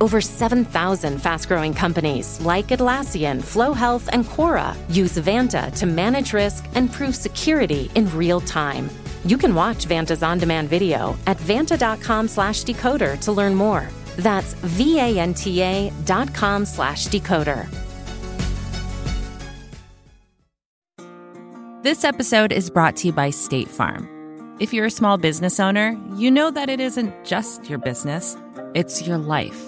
Over 7,000 fast growing companies like Atlassian, Flo Health, and Quora use Vanta to manage risk and prove security in real time. You can watch Vanta's on demand video at vanta.com slash decoder to learn more. That's V-A-N-T-A dot com slash decoder. This episode is brought to you by State Farm. If you're a small business owner, you know that it isn't just your business, it's your life.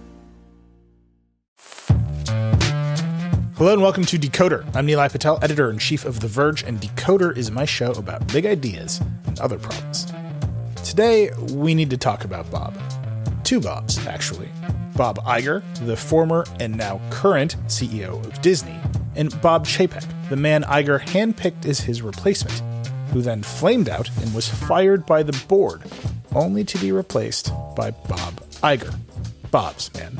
Hello and welcome to Decoder. I'm Nilay Patel, editor in chief of The Verge, and Decoder is my show about big ideas and other problems. Today, we need to talk about Bob. Two Bobs, actually. Bob Iger, the former and now current CEO of Disney, and Bob Chapek, the man Iger handpicked as his replacement, who then flamed out and was fired by the board, only to be replaced by Bob Iger. Bob's man.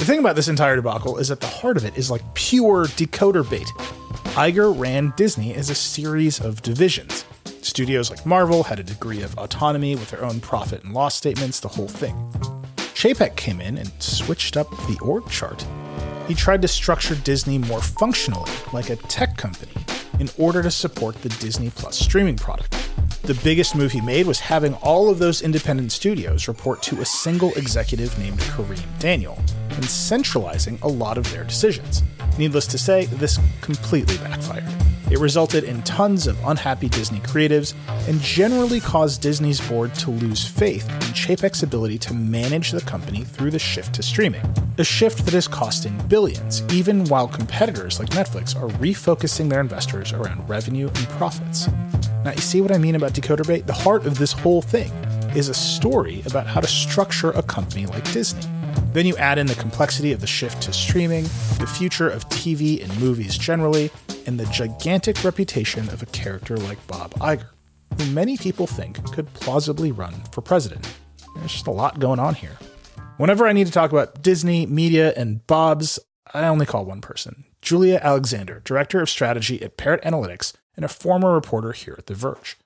The thing about this entire debacle is at the heart of it is like pure decoder bait. Iger ran Disney as a series of divisions. Studios like Marvel had a degree of autonomy with their own profit and loss statements, the whole thing. Chapek came in and switched up the org chart. He tried to structure Disney more functionally, like a tech company, in order to support the Disney Plus streaming product. The biggest move he made was having all of those independent studios report to a single executive named Kareem Daniel, and centralizing a lot of their decisions. Needless to say, this completely backfired. It resulted in tons of unhappy Disney creatives and generally caused Disney's board to lose faith in Chapek's ability to manage the company through the shift to streaming. A shift that is costing billions, even while competitors like Netflix are refocusing their investors around revenue and profits. Now, you see what I mean about Decoder Bait? The heart of this whole thing is a story about how to structure a company like Disney. Then you add in the complexity of the shift to streaming, the future of TV and movies generally, and the gigantic reputation of a character like Bob Iger, who many people think could plausibly run for president. There's just a lot going on here. Whenever I need to talk about Disney, media, and Bob's, I only call one person Julia Alexander, Director of Strategy at Parrot Analytics and a former reporter here at The Verge.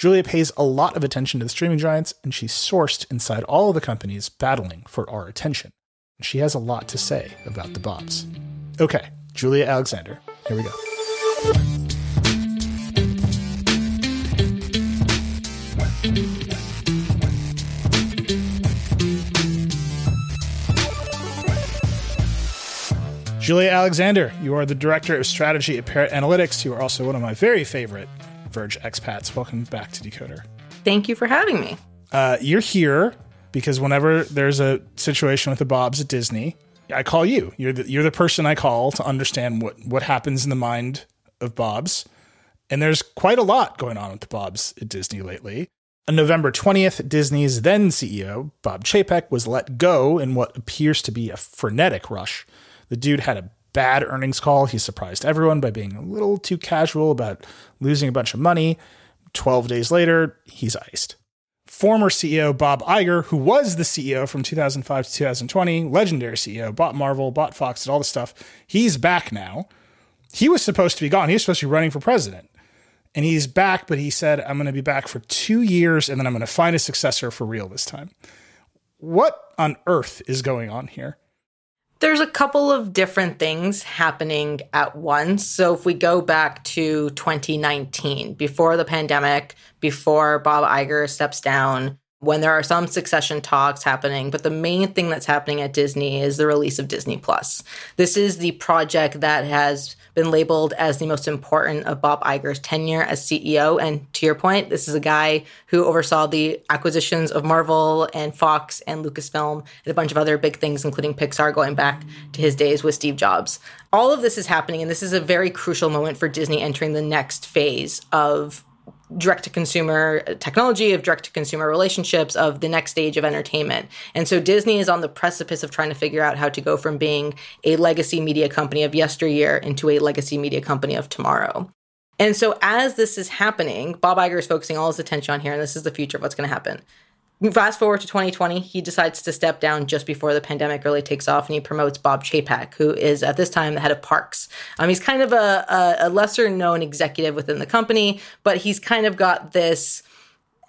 Julia pays a lot of attention to the streaming giants, and she's sourced inside all of the companies battling for our attention. She has a lot to say about the Bobs. Okay, Julia Alexander, here we go. Julia Alexander, you are the director of strategy at Parrot Analytics. You are also one of my very favorite Verge expats. Welcome back to Decoder. Thank you for having me. Uh, you're here because whenever there's a situation with the Bobs at Disney, I call you. You're the, you're the person I call to understand what, what happens in the mind of Bobs. And there's quite a lot going on with the Bobs at Disney lately. On November 20th, Disney's then CEO, Bob Chapek, was let go in what appears to be a frenetic rush. The dude had a bad earnings call. He surprised everyone by being a little too casual about losing a bunch of money. 12 days later, he's iced. Former CEO Bob Iger, who was the CEO from 2005 to 2020, legendary CEO, bought Marvel, bought Fox, did all this stuff. He's back now. He was supposed to be gone. He was supposed to be running for president. And he's back, but he said, I'm going to be back for two years and then I'm going to find a successor for real this time. What on earth is going on here? There's a couple of different things happening at once. So if we go back to 2019, before the pandemic, before Bob Iger steps down, when there are some succession talks happening, but the main thing that's happening at Disney is the release of Disney Plus. This is the project that has been labeled as the most important of Bob Iger's tenure as CEO. And to your point, this is a guy who oversaw the acquisitions of Marvel and Fox and Lucasfilm and a bunch of other big things, including Pixar, going back to his days with Steve Jobs. All of this is happening, and this is a very crucial moment for Disney entering the next phase of direct to consumer technology, of direct to consumer relationships, of the next stage of entertainment. And so Disney is on the precipice of trying to figure out how to go from being a legacy media company of yesteryear into a legacy media company of tomorrow. And so as this is happening, Bob Iger is focusing all his attention on here, and this is the future of what's going to happen. Fast forward to 2020, he decides to step down just before the pandemic really takes off, and he promotes Bob Chapek, who is at this time the head of Parks. Um, he's kind of a, a, a lesser known executive within the company, but he's kind of got this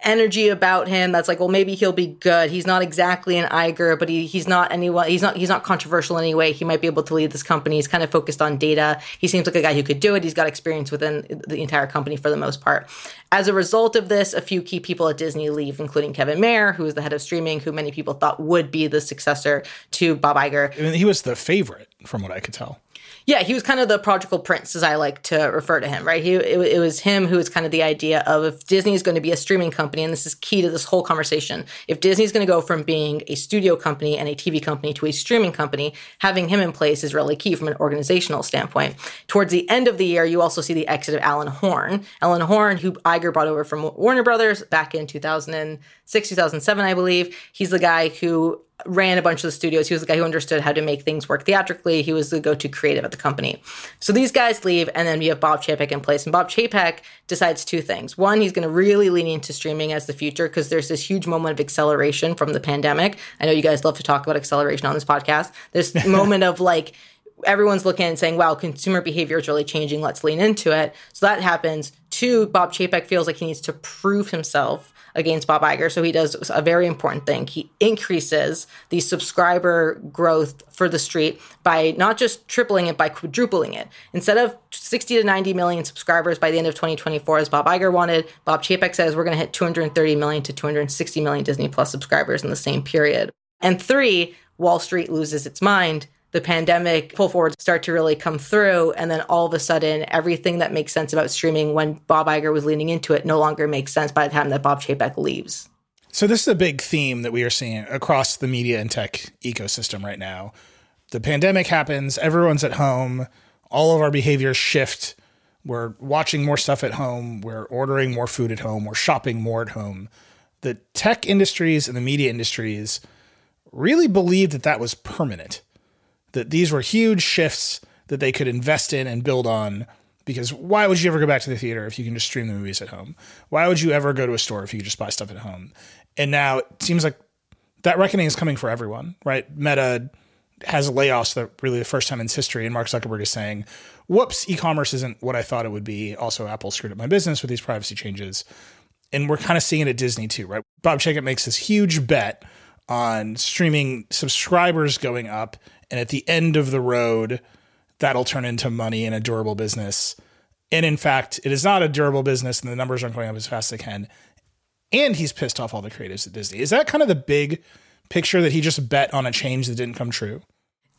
energy about him that's like, well, maybe he'll be good. He's not exactly an Iger, but he, he's not anyone. He's not he's not controversial in any way. He might be able to lead this company. He's kind of focused on data. He seems like a guy who could do it. He's got experience within the entire company for the most part. As a result of this, a few key people at Disney leave, including Kevin Mayer, who is the head of streaming, who many people thought would be the successor to Bob Iger. I mean, he was the favorite, from what I could tell. Yeah, he was kind of the prodigal prince, as I like to refer to him, right? He, it, it was him who was kind of the idea of if Disney is going to be a streaming company, and this is key to this whole conversation. If Disney is going to go from being a studio company and a TV company to a streaming company, having him in place is really key from an organizational standpoint. Towards the end of the year, you also see the exit of Alan Horn. Alan Horn, who Iger brought over from Warner Brothers back in 2006, 2007, I believe. He's the guy who ran a bunch of the studios. He was the guy who understood how to make things work theatrically. He was the go-to creative at the company. So these guys leave, and then we have Bob Chapek in place. And Bob Chapek decides two things. One, he's going to really lean into streaming as the future because there's this huge moment of acceleration from the pandemic. I know you guys love to talk about acceleration on this podcast. This moment of like everyone's looking and saying, wow, consumer behavior is really changing. Let's lean into it. So that happens. Two, Bob Chapek feels like he needs to prove himself against Bob Iger. So he does a very important thing. He increases the subscriber growth for the street by not just tripling it, by quadrupling it. Instead of 60 to 90 million subscribers by the end of 2024, as Bob Iger wanted, Bob Chapek says we're going to hit 230 million to 260 million Disney Plus subscribers in the same period. And three, Wall Street loses its mind the pandemic pull forwards start to really come through. And then all of a sudden, everything that makes sense about streaming when Bob Iger was leaning into it no longer makes sense by the time that Bob Chapek leaves. So, this is a big theme that we are seeing across the media and tech ecosystem right now. The pandemic happens, everyone's at home, all of our behaviors shift. We're watching more stuff at home, we're ordering more food at home, we're shopping more at home. The tech industries and the media industries really believed that that was permanent that these were huge shifts that they could invest in and build on because why would you ever go back to the theater if you can just stream the movies at home? Why would you ever go to a store if you could just buy stuff at home? And now it seems like that reckoning is coming for everyone, right? Meta has layoffs that really the first time in its history, and Mark Zuckerberg is saying, "Whoops, e-commerce isn't what I thought it would be." Also, Apple screwed up my business with these privacy changes, and we're kind of seeing it at Disney too, right? Bob Chapek makes this huge bet on streaming subscribers going up and at the end of the road, that'll turn into money and a durable business. And in fact, it is not a durable business, and the numbers aren't going up as fast as they can. And he's pissed off all the creatives at Disney. Is that kind of the big picture that he just bet on a change that didn't come true?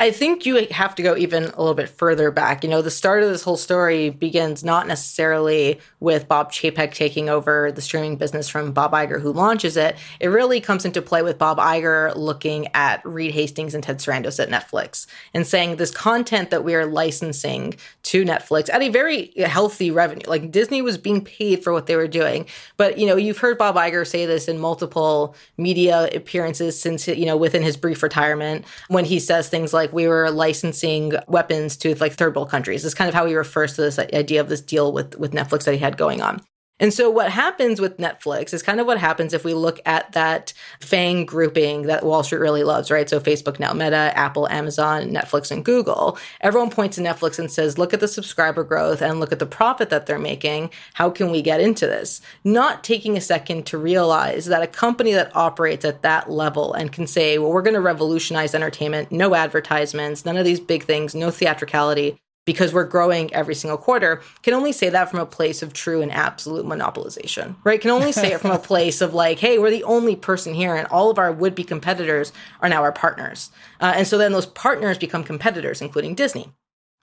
I think you have to go even a little bit further back. You know, the start of this whole story begins not necessarily with Bob Chapek taking over the streaming business from Bob Iger, who launches it. It really comes into play with Bob Iger looking at Reed Hastings and Ted Sarandos at Netflix and saying this content that we are licensing to Netflix at a very healthy revenue. Like Disney was being paid for what they were doing. But, you know, you've heard Bob Iger say this in multiple media appearances since, you know, within his brief retirement when he says things like, we were licensing weapons to like third world countries. Is kind of how he refers to this idea of this deal with with Netflix that he had going on. And so what happens with Netflix is kind of what happens if we look at that FANG grouping that Wall Street really loves, right? So Facebook now, Meta, Apple, Amazon, Netflix, and Google. Everyone points to Netflix and says, look at the subscriber growth and look at the profit that they're making. How can we get into this? Not taking a second to realize that a company that operates at that level and can say, well, we're going to revolutionize entertainment, no advertisements, none of these big things, no theatricality because we're growing every single quarter can only say that from a place of true and absolute monopolization, right? Can only say it from a place of like, hey, we're the only person here, and all of our would be competitors are now our partners. Uh, and so then those partners become competitors, including Disney.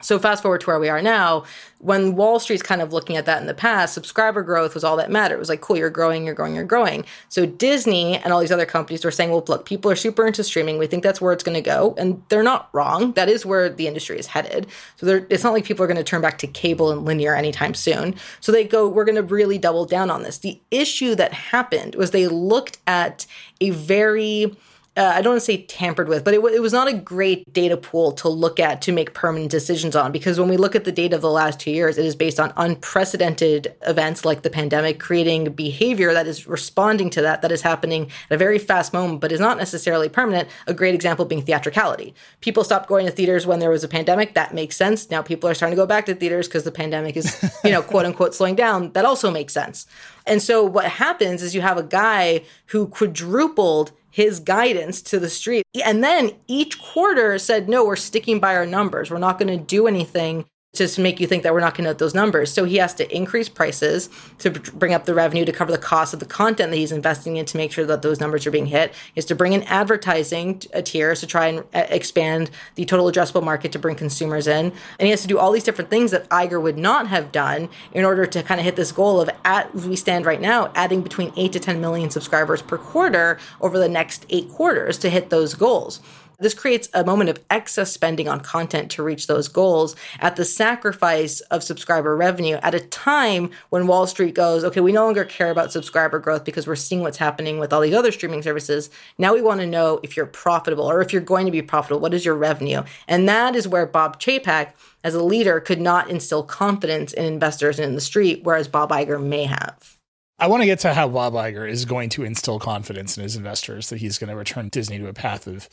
So fast forward to where we are now, when Wall Street's kind of looking at that in the past, subscriber growth was all that mattered. It was like, cool, you're growing, you're growing, you're growing. So Disney and all these other companies were saying, well, look, people are super into streaming. We think that's where it's going to go. And they're not wrong. That is where the industry is headed. So it's not like people are going to turn back to cable and linear anytime soon. So they go, we're going to really double down on this. The issue that happened was they looked at a very uh, I don't want to say tampered with, but it, w- it was not a great data pool to look at to make permanent decisions on. Because when we look at the data of the last two years, it is based on unprecedented events like the pandemic, creating behavior that is responding to that, that is happening at a very fast moment, but is not necessarily permanent. A great example being theatricality. People stopped going to theaters when there was a pandemic. That makes sense. Now people are starting to go back to theaters because the pandemic is, you know, quote unquote slowing down. That also makes sense. And so what happens is you have a guy who quadrupled his guidance to the street. And then each quarter said, no, we're sticking by our numbers. We're not going to do anything just make you think that we're not going to hit those numbers. So he has to increase prices to bring up the revenue to cover the cost of the content that he's investing in to make sure that those numbers are being hit. He has to bring in advertising a tiers to try and uh, expand the total addressable market to bring consumers in. And he has to do all these different things that Iger would not have done in order to kind of hit this goal of at we stand right now adding between 8 to 10 million subscribers per quarter over the next 8 quarters to hit those goals. This creates a moment of excess spending on content to reach those goals at the sacrifice of subscriber revenue at a time when Wall Street goes, okay, we no longer care about subscriber growth because we're seeing what's happening with all these other streaming services. Now we want to know if you're profitable or if you're going to be profitable, what is your revenue? And that is where Bob Chapek, as a leader, could not instill confidence in investors and in the street, whereas Bob Iger may have. I want to get to how Bob Iger is going to instill confidence in his investors that he's going to return Disney to a path of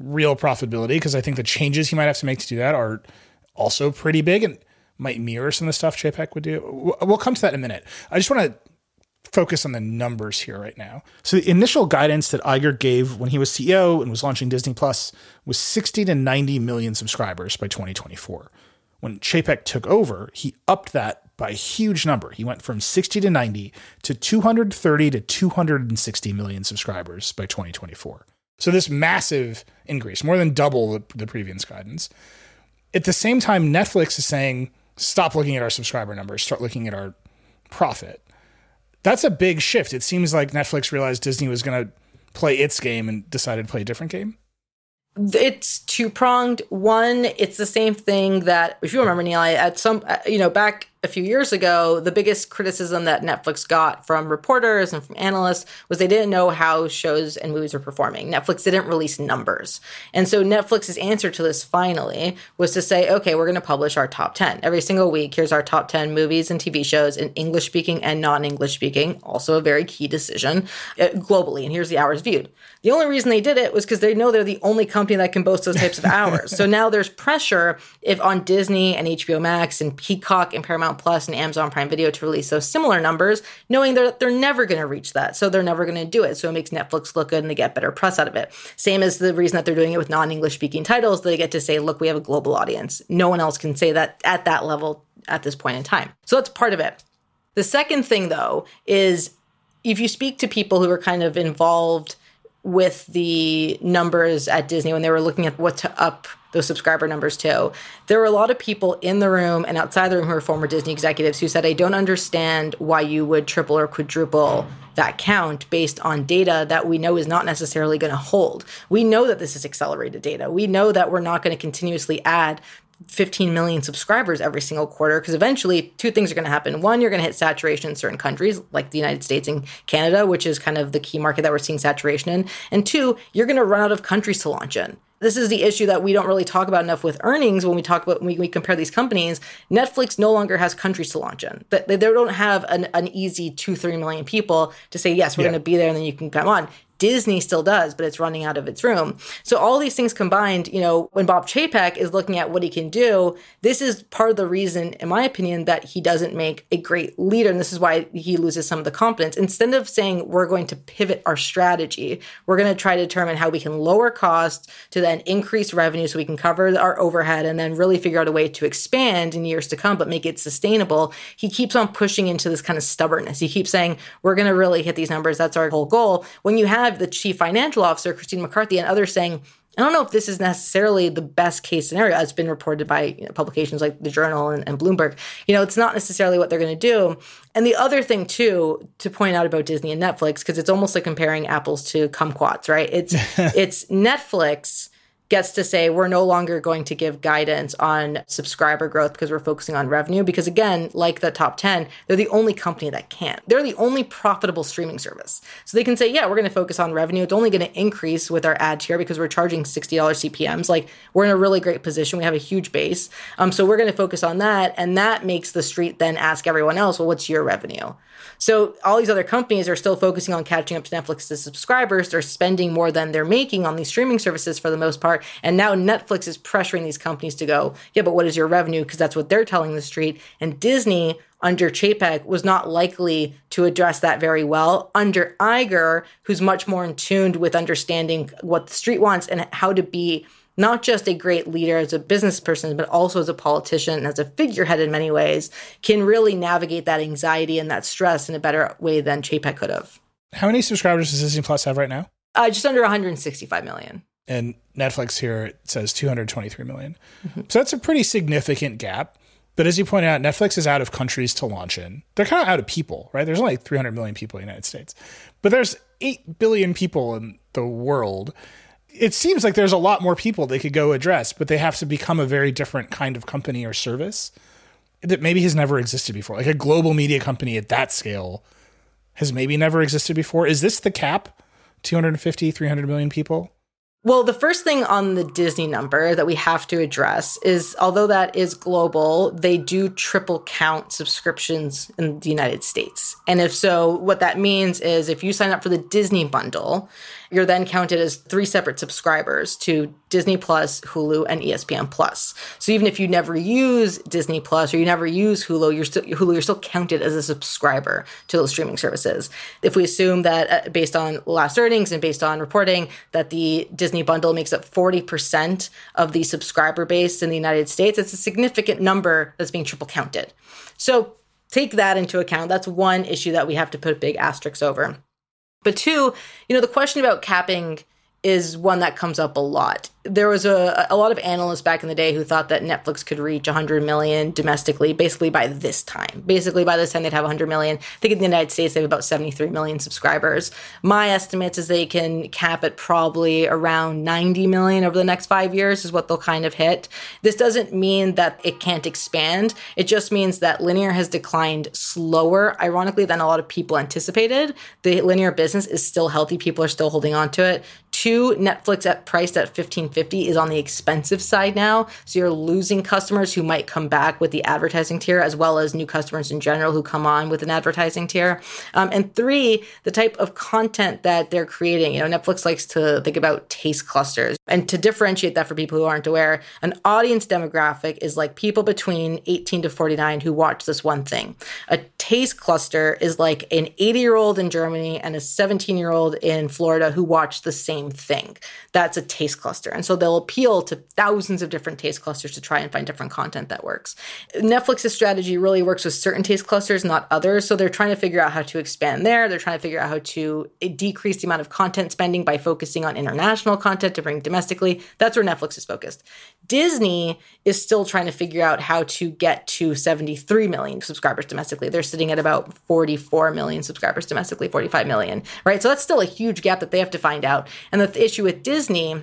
real profitability because I think the changes he might have to make to do that are also pretty big and might mirror some of the stuff Chapek would do. We'll come to that in a minute. I just want to focus on the numbers here right now. So the initial guidance that Iger gave when he was CEO and was launching Disney Plus was 60 to 90 million subscribers by 2024. When Chapek took over, he upped that by a huge number. He went from 60 to 90 to 230 to 260 million subscribers by 2024. So this massive increase, more than double the, the previous guidance. At the same time, Netflix is saying, stop looking at our subscriber numbers, start looking at our profit. That's a big shift. It seems like Netflix realized Disney was going to play its game and decided to play a different game. It's two pronged. One, it's the same thing that, if you remember, Neil, at some, uh, you know, back a few years ago, the biggest criticism that Netflix got from reporters and from analysts was they didn't know how shows and movies were performing. Netflix didn't release numbers. And so Netflix's answer to this finally was to say, okay, we're going to publish our top 10. Every single week, here's our top 10 movies and TV shows in English speaking and non English speaking. Also a very key decision uh, globally. And here's the hours viewed. The only reason they did it was because they know they're the only company that can boast those types of hours. so now there's pressure if on Disney and HBO Max and Peacock and Paramount Paramount Plus and Amazon Prime Video to release those similar numbers, knowing that they're never going to reach that. So they're never going to do it. So it makes Netflix look good and they get better press out of it. Same as the reason that they're doing it with non English speaking titles, they get to say, look, we have a global audience. No one else can say that at that level at this point in time. So that's part of it. The second thing, though, is if you speak to people who are kind of involved with the numbers at Disney when they were looking at what to up those subscriber numbers too. There were a lot of people in the room and outside the room who were former Disney executives who said, I don't understand why you would triple or quadruple that count based on data that we know is not necessarily going to hold. We know that this is accelerated data. We know that we're not going to continuously add 15 million subscribers every single quarter because eventually two things are going to happen. One, you're going to hit saturation in certain countries like the United States and Canada, which is kind of the key market that we're seeing saturation in. And two, you're going to run out of countries to launch in this is the issue that we don't really talk about enough with earnings when we talk about when we, we compare these companies. Netflix no longer has countries to launch in. They, they don't have an, an easy two, three million people to say, yes, we're yeah. going to be there and then you can come on. Disney still does, but it's running out of its room. So all these things combined, you know, when Bob Chapek is looking at what he can do, this is part of the reason, in my opinion, that he doesn't make a great leader. And this is why he loses some of the confidence. Instead of saying we're going to pivot our strategy, we're going to try to determine how we can lower costs to then increase revenue so we can cover our overhead and then really figure out a way to expand in years to come, but make it sustainable. He keeps on pushing into this kind of stubbornness. He keeps saying, we're going to really hit these numbers. That's our whole goal. When you have the chief financial officer, Christine McCarthy, and others saying, I don't know if this is necessarily the best case scenario. It's been reported by you know, publications like the Journal and, and, Bloomberg. You know, it's not necessarily what they're going to do. And the other thing too to point out about Disney and Netflix, because it's almost like comparing apples to kumquats, right? It's it's Netflix gets to say we're no longer going to give guidance on subscriber growth because we're focusing on revenue. Because again, like the top 10, they're the only company that can't. They're the only profitable streaming service. So they can say, yeah, we're going to focus on revenue. It's only going to increase with our ad tier because we're charging $60 CPMs. Like we're in a really great position. We have a huge base. Um, so we're going to focus on that. And that makes the street then ask everyone else, well, what's your revenue? So all these other companies are still focusing on catching up to Netflix's subscribers. They're spending more than they're making on these streaming services for the most part. And now Netflix is pressuring these companies to go, yeah, but what is your revenue? Because that's what they're telling the street. And Disney under Chapek was not likely to address that very well. Under Iger, who's much more in tuned with understanding what the street wants and how to be not just a great leader as a business person, but also as a politician and as a figurehead in many ways, can really navigate that anxiety and that stress in a better way than Chapek could have. How many subscribers does Disney Plus have right now? Uh, just under 165 million. And Netflix here says 223 million. Mm-hmm. So that's a pretty significant gap. But as you point out, Netflix is out of countries to launch in. They're kind of out of people, right? There's only 300 million people in the United States, but there's 8 billion people in the world it seems like there's a lot more people they could go address, but they have to become a very different kind of company or service that maybe has never existed before. Like a global media company at that scale has maybe never existed before. Is this the cap? 250, 300 million people? Well, the first thing on the Disney number that we have to address is although that is global, they do triple count subscriptions in the United States. And if so, what that means is if you sign up for the Disney bundle you're then counted as three separate subscribers to Disney Plus, Hulu, and ESPN Plus. So even if you never use Disney Plus or you never use Hulu, you're still Hulu, you're still counted as a subscriber to those streaming services. If we assume that uh, based on last earnings and based on reporting that the Disney bundle makes up 40% of the subscriber base in the United States, it's a significant number that's being triple counted. So take that into account. That's one issue that we have to put big asterisks over. But two, you know, the question about capping is one that comes up a lot there was a, a lot of analysts back in the day who thought that Netflix could reach 100 million domestically basically by this time. Basically, by this time, they'd have 100 million. I think in the United States, they have about 73 million subscribers. My estimates is they can cap it probably around 90 million over the next five years, is what they'll kind of hit. This doesn't mean that it can't expand. It just means that linear has declined slower, ironically, than a lot of people anticipated. The linear business is still healthy, people are still holding on to it. Two, Netflix at priced at 15 50 is on the expensive side now. So you're losing customers who might come back with the advertising tier, as well as new customers in general who come on with an advertising tier. Um, and three, the type of content that they're creating. You know, Netflix likes to think about taste clusters. And to differentiate that for people who aren't aware, an audience demographic is like people between 18 to 49 who watch this one thing. A taste cluster is like an 80 year old in Germany and a 17 year old in Florida who watch the same thing. That's a taste cluster. And so they'll appeal to thousands of different taste clusters to try and find different content that works. Netflix's strategy really works with certain taste clusters, not others. So they're trying to figure out how to expand there. They're trying to figure out how to eh, decrease the amount of content spending by focusing on international content to bring domestically. That's where Netflix is focused. Disney is still trying to figure out how to get to 73 million subscribers domestically. They're sitting at about 44 million subscribers domestically, 45 million, right? So that's still a huge gap that they have to find out. And the issue with Disney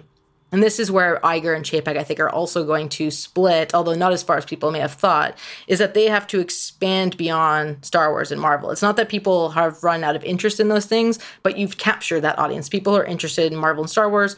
and this is where Iger and Chapek, I think, are also going to split, although not as far as people may have thought, is that they have to expand beyond Star Wars and Marvel. It's not that people have run out of interest in those things, but you've captured that audience. People who are interested in Marvel and Star Wars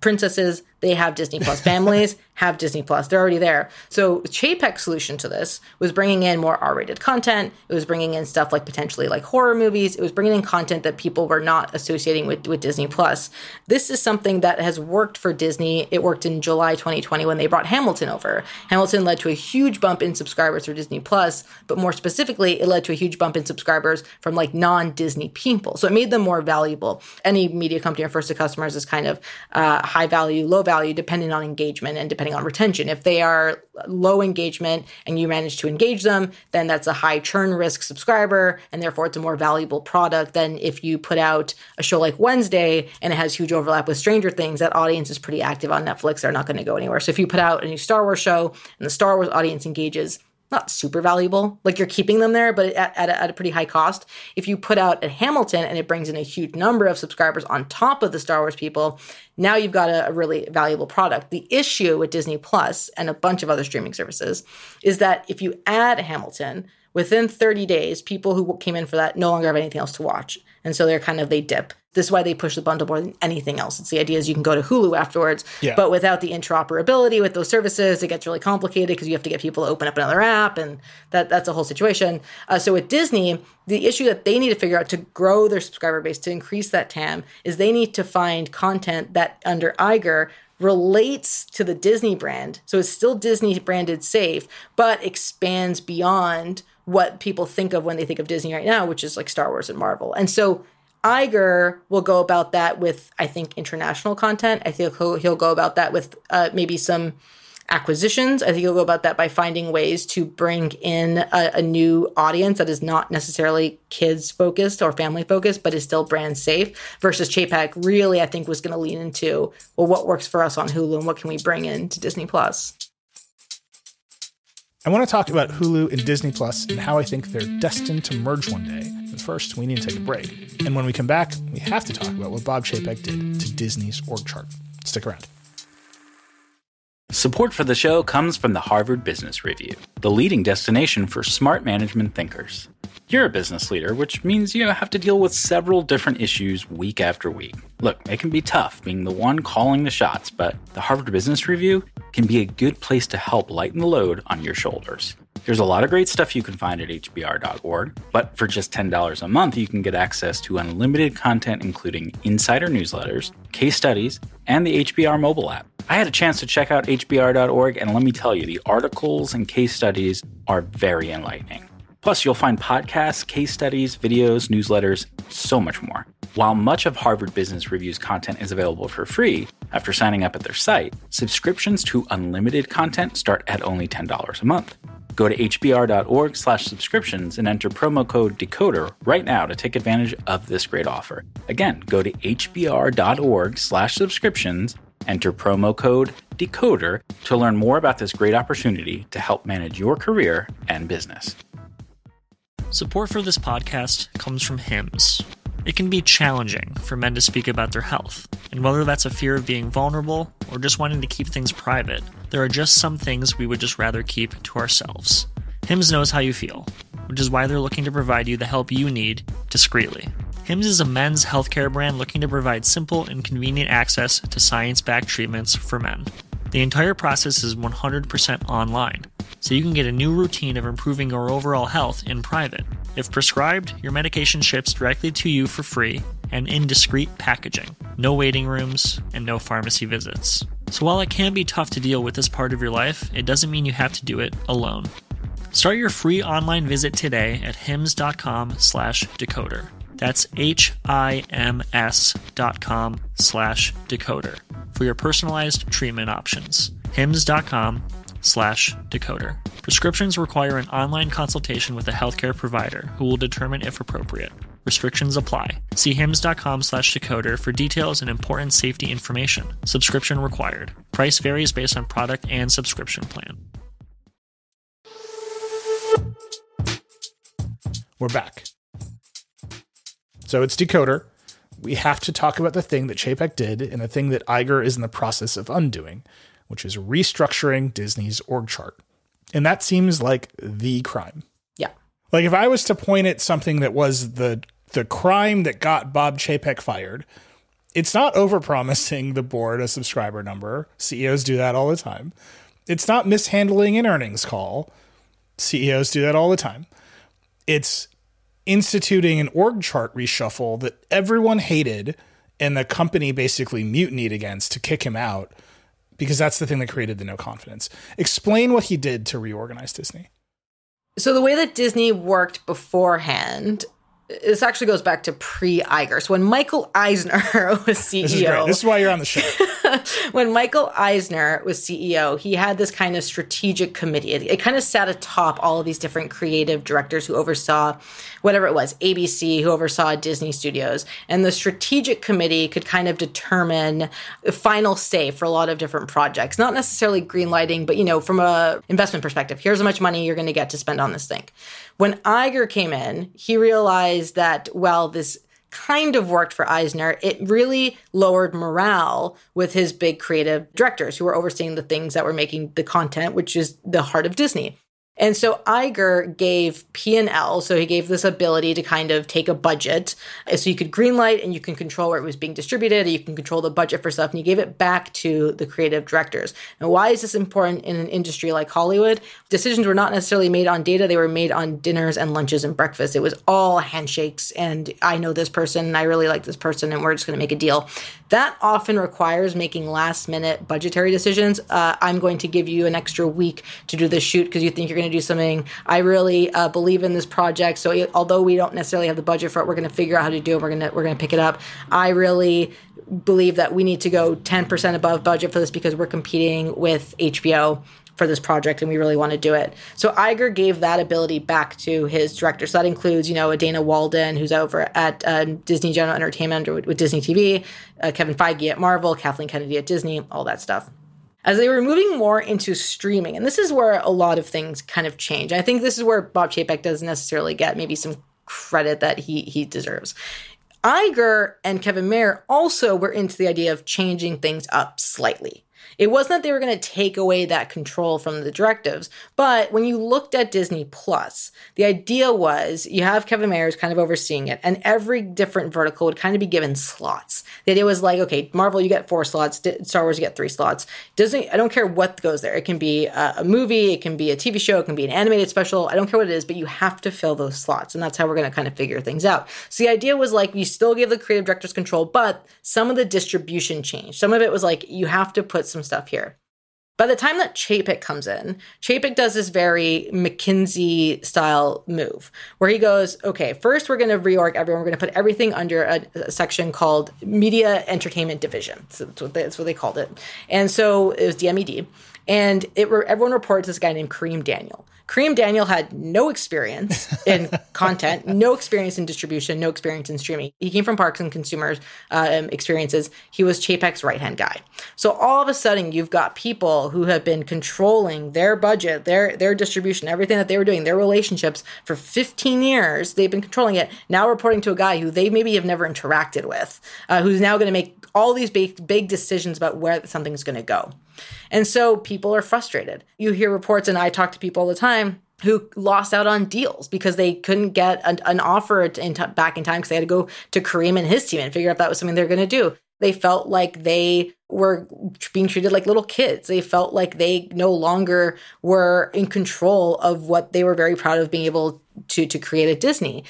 princesses, they have Disney Plus. Families have Disney Plus. They're already there. So Chapek's solution to this was bringing in more R-rated content. It was bringing in stuff like potentially like horror movies. It was bringing in content that people were not associating with, with Disney Plus. This is something that has worked for Disney. It worked in July 2020 when they brought Hamilton over. Hamilton led to a huge bump in subscribers for Disney Plus, but more specifically, it led to a huge bump in subscribers from like non-Disney people. So it made them more valuable. Any media company or first to customers is kind of uh, Uh, high value, low value, depending on engagement and depending on retention. If they are low engagement and you manage to engage them, then that's a high churn risk subscriber, and therefore it's a more valuable product than if you put out a show like Wednesday and it has huge overlap with Stranger Things. That audience is pretty active on Netflix; they're not going to go anywhere. So if you put out a new Star Wars show and the Star Wars audience engages, not super valuable. Like you're keeping them there, but at, at, a, at, a, pretty high cost. If you put out a Hamilton and it brings in a huge number of subscribers on top of the Star Wars people, now you've got a, a really valuable product. The issue with Disney Plus and a bunch of other streaming services is that if you add Hamilton, within 30 days, people who came in for that no longer have anything else to watch. And so they're kind of, they dip. This is why they push the bundle more than anything else. It's the idea is you can go to Hulu afterwards, yeah. but without the interoperability with those services, it gets really complicated because you have to get people to open up another app, and that that's a whole situation. Uh, so with Disney, the issue that they need to figure out to grow their subscriber base to increase that TAM is they need to find content that under Iger relates to the Disney brand, so it's still Disney branded safe, but expands beyond what people think of when they think of Disney right now, which is like Star Wars and Marvel. And so Iger will go about that with, I think, international content. I think he'll, he'll go about that with uh, maybe some acquisitions. I think he'll go about that by finding ways to bring in a, a new audience that is not necessarily kids focused or family focused, but is still brand safe. Versus Chapek really, I think, was going to lean into well, what works for us on Hulu and what can we bring in to Disney Plus. I want to talk about Hulu and Disney Plus and how I think they're destined to merge one day. But first, we need to take a break. And when we come back, we have to talk about what Bob Chapek did to Disney's org chart. Stick around. Support for the show comes from the Harvard Business Review, the leading destination for smart management thinkers. You're a business leader, which means you have to deal with several different issues week after week. Look, it can be tough being the one calling the shots, but the Harvard Business Review can be a good place to help lighten the load on your shoulders. There's a lot of great stuff you can find at hbr.org, but for just $10 a month, you can get access to unlimited content, including insider newsletters, case studies, and the HBR mobile app. I had a chance to check out hbr.org, and let me tell you, the articles and case studies are very enlightening. Plus, you'll find podcasts, case studies, videos, newsletters, so much more. While much of Harvard Business Review's content is available for free after signing up at their site, subscriptions to unlimited content start at only $10 a month. Go to hbr.org slash subscriptions and enter promo code DECODER right now to take advantage of this great offer. Again, go to hbr.org slash subscriptions, enter promo code DECODER to learn more about this great opportunity to help manage your career and business. Support for this podcast comes from Hims. It can be challenging for men to speak about their health, and whether that's a fear of being vulnerable or just wanting to keep things private, there are just some things we would just rather keep to ourselves. Hims knows how you feel, which is why they're looking to provide you the help you need discreetly. Hims is a men's healthcare brand looking to provide simple and convenient access to science backed treatments for men. The entire process is 100% online, so you can get a new routine of improving your overall health in private. If prescribed, your medication ships directly to you for free and in discreet packaging. No waiting rooms and no pharmacy visits. So while it can be tough to deal with this part of your life, it doesn't mean you have to do it alone. Start your free online visit today at hims.com slash decoder. That's H-I-M-S dot com slash decoder for your personalized treatment options. hims.com slash decoder. Prescriptions require an online consultation with a healthcare provider who will determine if appropriate. Restrictions apply. See hims.com slash decoder for details and important safety information. Subscription required. Price varies based on product and subscription plan. We're back. So it's Decoder. We have to talk about the thing that Chapek did and the thing that Iger is in the process of undoing which is restructuring Disney's org chart. And that seems like the crime. Yeah. Like if I was to point at something that was the the crime that got Bob Chapek fired, It's not overpromising the board a subscriber number. CEOs do that all the time. It's not mishandling an earnings call. CEOs do that all the time. It's instituting an org chart reshuffle that everyone hated and the company basically mutinied against to kick him out because that's the thing that created the no confidence. Explain what he did to reorganize Disney. So the way that Disney worked beforehand this actually goes back to pre Iger. So when Michael Eisner was CEO, this is great. This is why you're on the show. when Michael Eisner was CEO, he had this kind of strategic committee. It, it, kind of sat atop all of these different creative directors who oversaw whatever it was, ABC, who oversaw Disney Studios, and the strategic committee could kind of determine the final say for a lot of different projects. Not necessarily greenlighting, but you know, from a investment perspective, here's how much money you're going to get to spend on this thing. When Iger came in, he realized that, well, this kind of worked for Eisner. It really lowered morale with his big creative directors who were overseeing the things that were making the content, which is the heart of Disney. And so Iger gave P&L, so he gave this ability to kind of take a budget. So you could greenlight and you can control where it was being distributed, you can control the budget for stuff, and you gave it back to the creative directors. And why is this important in an industry like Hollywood? Decisions were not necessarily made on data, they were made on dinners and lunches and breakfast. It was all handshakes and I know this person, and I really like this person, and we're just going to make a deal. That often requires making last minute budgetary decisions. Uh, I'm going to give you an extra week to do this shoot because you think you're going to do something. I really uh, believe in this project. So it, although we don't necessarily have the budget for it, we're going to figure out how to do it. We're going to we're going to pick it up. I really believe that we need to go 10% above budget for this because we're competing with HBO for this project and we really want to do it. So Iger gave that ability back to his director. So that includes, you know, a Dana Walden who's over at uh, Disney General Entertainment with, with Disney TV, uh, Kevin Feige at Marvel, Kathleen Kennedy at Disney, all that stuff as they were moving more into streaming. And this is where a lot of things kind of change. I think this is where Bob Chapek doesn't necessarily get maybe some credit that he he deserves. Iger and Kevin Mayer also were into the idea of changing things up slightly. It wasn't that they were going to take away that control from the directives, but when you looked at Disney Plus, the idea was you have Kevin Mayers kind of overseeing it, and every different vertical would kind of be given slots. The idea was like, okay, Marvel, you get four slots, Star Wars, you get three slots. Disney, I don't care what goes there. It can be a, a movie, it can be a TV show, it can be an animated special. I don't care what it is, but you have to fill those slots, and that's how we're going to kind of figure things out. So the idea was like, you still give the creative directors control, but some of the distribution changed. Some of it was like, you have to put some stuff here. By the time that Chapek comes in, Chapek does this very McKinsey style move where he goes, okay, first we're going to reorg everyone. We're going to put everything under a, a, section called Media Entertainment Division. So that's what, they, that's what they called it. And so it was DMED. And it, everyone reports this guy named Kareem Daniel. Kareem Daniel had no experience in content, no experience in distribution, no experience in streaming. He came from Parks and Consumers um, experiences. He was Chapek's right hand guy. So all of a sudden, you've got people who have been controlling their budget, their their distribution, everything that they were doing, their relationships for 15 years. They've been controlling it. Now reporting to a guy who they maybe have never interacted with, uh, who's now going to make all these big big decisions about where something's going to go. And so people are frustrated. You hear reports, and I talk to people all the time who lost out on deals because they couldn't get an, an offer in t- back in time because they had to go to Kareem and his team and figure out if that was something they're going to do. They felt like they were being treated like little kids. They felt like they no longer were in control of what they were very proud of being able to to create at Disney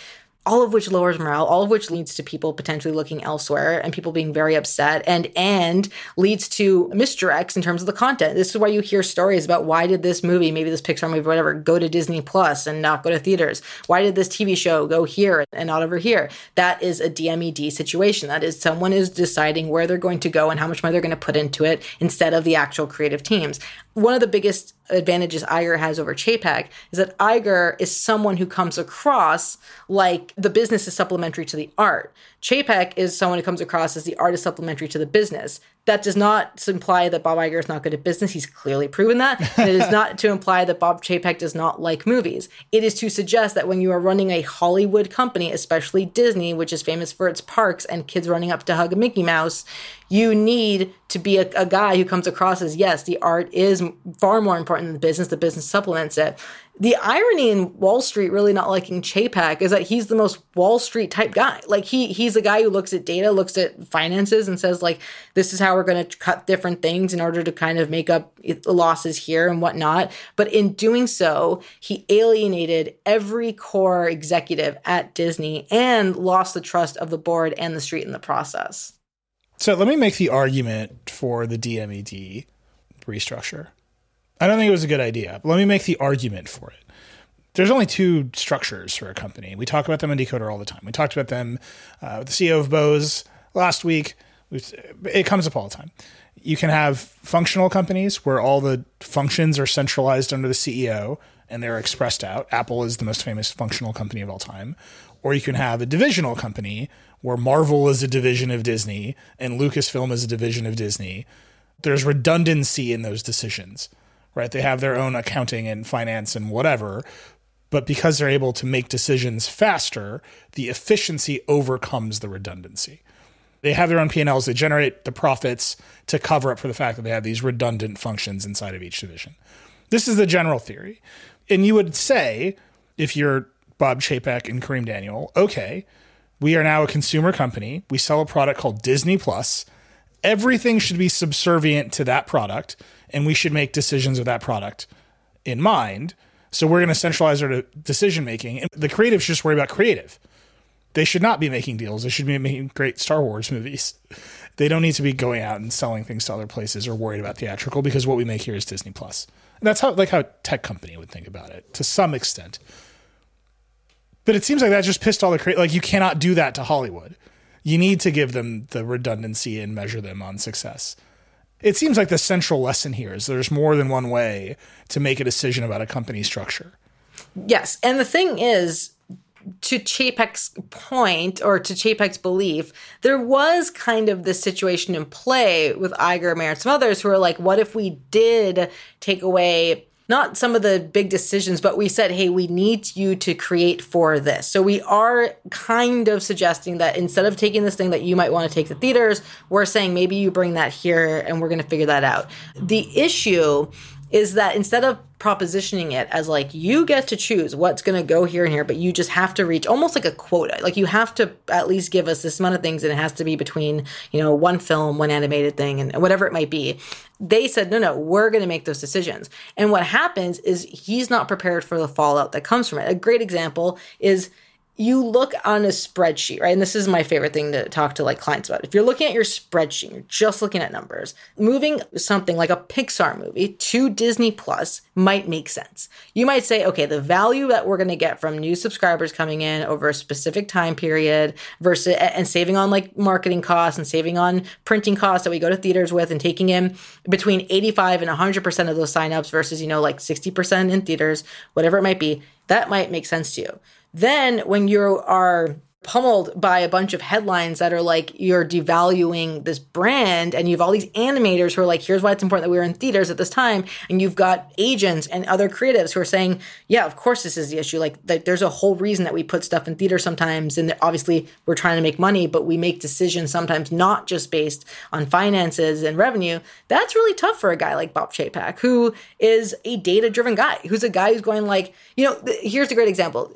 all of which lowers morale all of which leads to people potentially looking elsewhere and people being very upset and and leads to misdirects in terms of the content. This is why you hear stories about why did this movie maybe this pixar movie whatever go to disney plus and not go to theaters? Why did this tv show go here and not over here? That is a dmed situation. That is someone is deciding where they're going to go and how much money they're going to put into it instead of the actual creative teams. One of the biggest advantages Iger has over Chapek is that Iger is someone who comes across like the business is supplementary to the art. Chapek is someone who comes across as the art is supplementary to the business. That does not imply that Bob Iger is not good at business. He's clearly proven that. it is not to imply that Bob Chapek does not like movies. It is to suggest that when you are running a Hollywood company, especially Disney, which is famous for its parks and kids running up to hug a Mickey Mouse, you need to be a, a guy who comes across as yes, the art is far more important than the business. The business supplements it the irony in Wall Street really not liking Chapek is that he's the most Wall Street type guy. Like he he's a guy who looks at data, looks at finances, and says like, "This is how we're going to cut different things in order to kind of make up the losses here and whatnot." But in doing so, he alienated every core executive at Disney and lost the trust of the board and the street in the process. So let me make the argument for the DMED restructure. I don't think it was a good idea. But let me make the argument for it. There's only two structures for a company. We talk about them in Decoder all the time. We talked about them uh, with the CEO of Bose last week. It comes up all the time. You can have functional companies where all the functions are centralized under the CEO and they're expressed out. Apple is the most famous functional company of all time. Or you can have a divisional company where Marvel is a division of Disney and Lucasfilm is a division of Disney. There's redundancy in those decisions right? They have their own accounting and finance and whatever. But because they're able to make decisions faster, the efficiency overcomes the redundancy. They have their own P&Ls, they generate the profits to cover up for the fact that they have these redundant functions inside of each division. This is the general theory. And you would say, if you're Bob Chapek and Kareem Daniel, okay, we are now a consumer company. We sell a product called Disney Plus. Everything should be subservient to that product and we should make decisions with that product in mind. So we're going to centralize our decision making. And the creatives should just worry about creative. They should not be making deals. They should be making great Star Wars movies. They don't need to be going out and selling things to other places or worried about theatrical because what we make here is Disney Plus. And that's how like how tech company would think about it to some extent. But it seems like that just pissed all the creators. Like you cannot do that to Hollywood. You need to give them the redundancy and measure them on success it seems like the central lesson here is there's more than one way to make a decision about a company structure. Yes. And the thing is, to Chapek's point or to Chapek's belief, there was kind of this situation in play with Iger, Mayer, and some others who are like, what if we did take away not some of the big decisions, but we said, hey, we need you to create for this. So we are kind of suggesting that instead of taking this thing that you might want to take to theaters, we're saying maybe you bring that here and we're going to figure that out. The issue is that instead of propositioning it as like you get to choose what's going to go here and here but you just have to reach almost like a quota like you have to at least give us this amount of things and it has to be between you know one film one animated thing and whatever it might be they said no no we're going to make those decisions. And what happens is he's not prepared for the fallout that comes from it. A great example is you look on a spreadsheet, right? And this is my favorite thing to talk to like clients about. If you're looking at your spreadsheet, you're just looking at numbers, moving something like a Pixar movie to Disney Plus might make sense. You might say, okay, the value that we're going to get from new subscribers coming in over a specific time period versus and saving on like marketing costs and saving on printing costs that we go to theaters with and taking in between 85 and 100% of those signups versus, you know, like 60% in theaters, whatever it might be, that might make sense to you. Then when you are pummeled by a bunch of headlines that are like you're devaluing this brand and you have all these animators who are like here's why it's important that we are in theaters at this time and you've got agents and other creatives who are saying yeah of course this is the issue. Like there's a whole reason that we put stuff in theaters sometimes and obviously we're trying to make money but we make decisions sometimes not just based on finances and revenue. That's really tough for a guy like Bob Chapek who is a data driven guy who's a guy who's going like you know here's a great example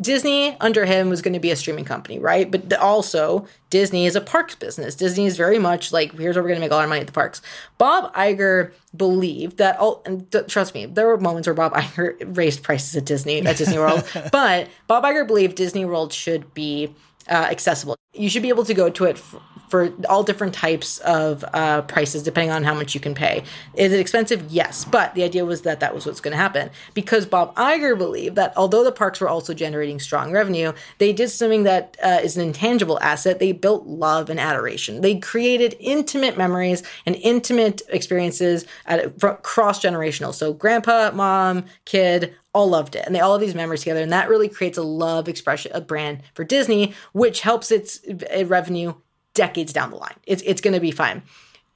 Disney under him was going to be a streaming company, right? But also, Disney is a parks business. Disney is very much like, here's where we're going to make all our money at the parks. Bob Iger believed that, all, and trust me, there were moments where Bob Iger raised prices at Disney, at Disney World, but Bob Iger believed Disney World should be uh, accessible. You should be able to go to it f- for all different types of uh, prices depending on how much you can pay. Is it expensive? Yes, but the idea was that that was what's going to happen because Bob Iger believed that although the parks were also generating strong revenue, they did something that uh, is an intangible asset. They built love and adoration. They created intimate memories and intimate experiences at cross generational. So grandpa, mom, kid, all loved it and they all have these memories together and that really creates a love expression a brand for disney which helps its revenue decades down the line. It's it's going to be fine.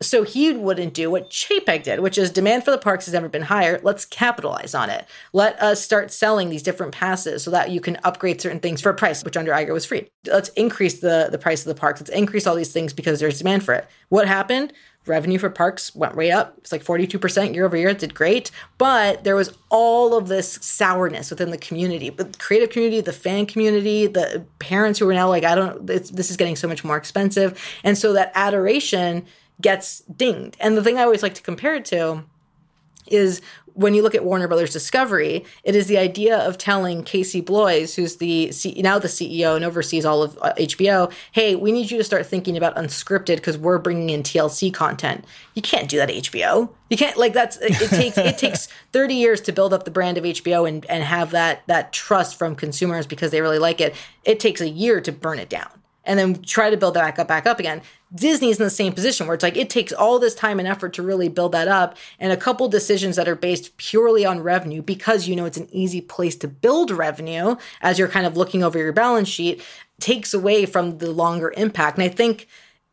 So he wouldn't do what Chapek did, which is demand for the parks has never been higher. Let's capitalize on it. Let us start selling these different passes so that you can upgrade certain things for a price, which under Iger was free. Let's increase the, the price of the parks. Let's increase all these things because there's demand for it. What happened? Revenue for parks went way up. It's like 42% year over year. It did great. But there was all of this sourness within the community, the creative community, the fan community, the parents who were now like, I don't, this is getting so much more expensive. And so that adoration gets dinged. And the thing I always like to compare it to is when you look at Warner Brothers Discovery, it is the idea of telling Casey Bloys, who's the C- now the CEO and oversees all of uh, HBO, hey, we need you to start thinking about unscripted because we're bringing in TLC content. You can't do that HBO. You can't like that's it, it takes it takes 30 years to build up the brand of HBO and and have that that trust from consumers because they really like it. It takes a year to burn it down and then try to build that back up back up again. Disney's in the same position where it's like it takes all this time and effort to really build that up and a couple decisions that are based purely on revenue because you know it's an easy place to build revenue as you're kind of looking over your balance sheet takes away from the longer impact. And I think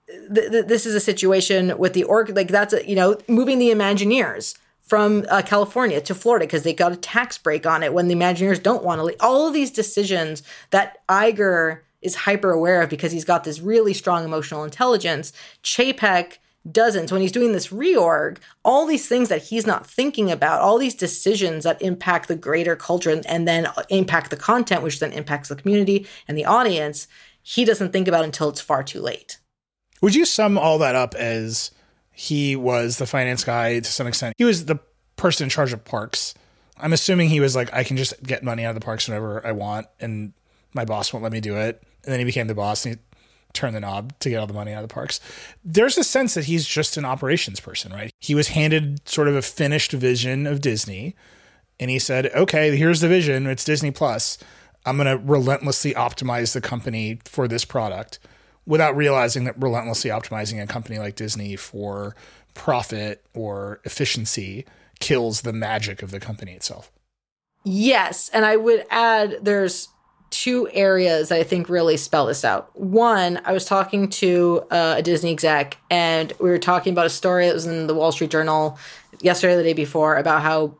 th- th- this is a situation with the org like that's a, you know moving the Imagineers from uh, California to Florida because they got a tax break on it when the Imagineers don't want to leave. All of these decisions that Iger is hyper aware of because he's got this really strong emotional intelligence. Chapek doesn't. So when he's doing this reorg, all these things that he's not thinking about, all these decisions that impact the greater culture and, and then impact the content, which then impacts the community and the audience, he doesn't think about until it's far too late. Would you sum all that up as he was the finance guy to some extent? He was the person in charge of parks. I'm assuming he was like, I can just get money out of the parks whenever I want, and my boss won't let me do it and then he became the boss and he turned the knob to get all the money out of the parks. There's a sense that he's just an operations person, right? He was handed sort of a finished vision of Disney and he said, "Okay, here's the vision. It's Disney Plus. I'm going to relentlessly optimize the company for this product." Without realizing that relentlessly optimizing a company like Disney for profit or efficiency kills the magic of the company itself. Yes, and I would add there's two areas that I think really spell this out. One, I was talking to uh, a Disney exec, and we were talking about a story that was in the Wall Street Journal yesterday or the day before about how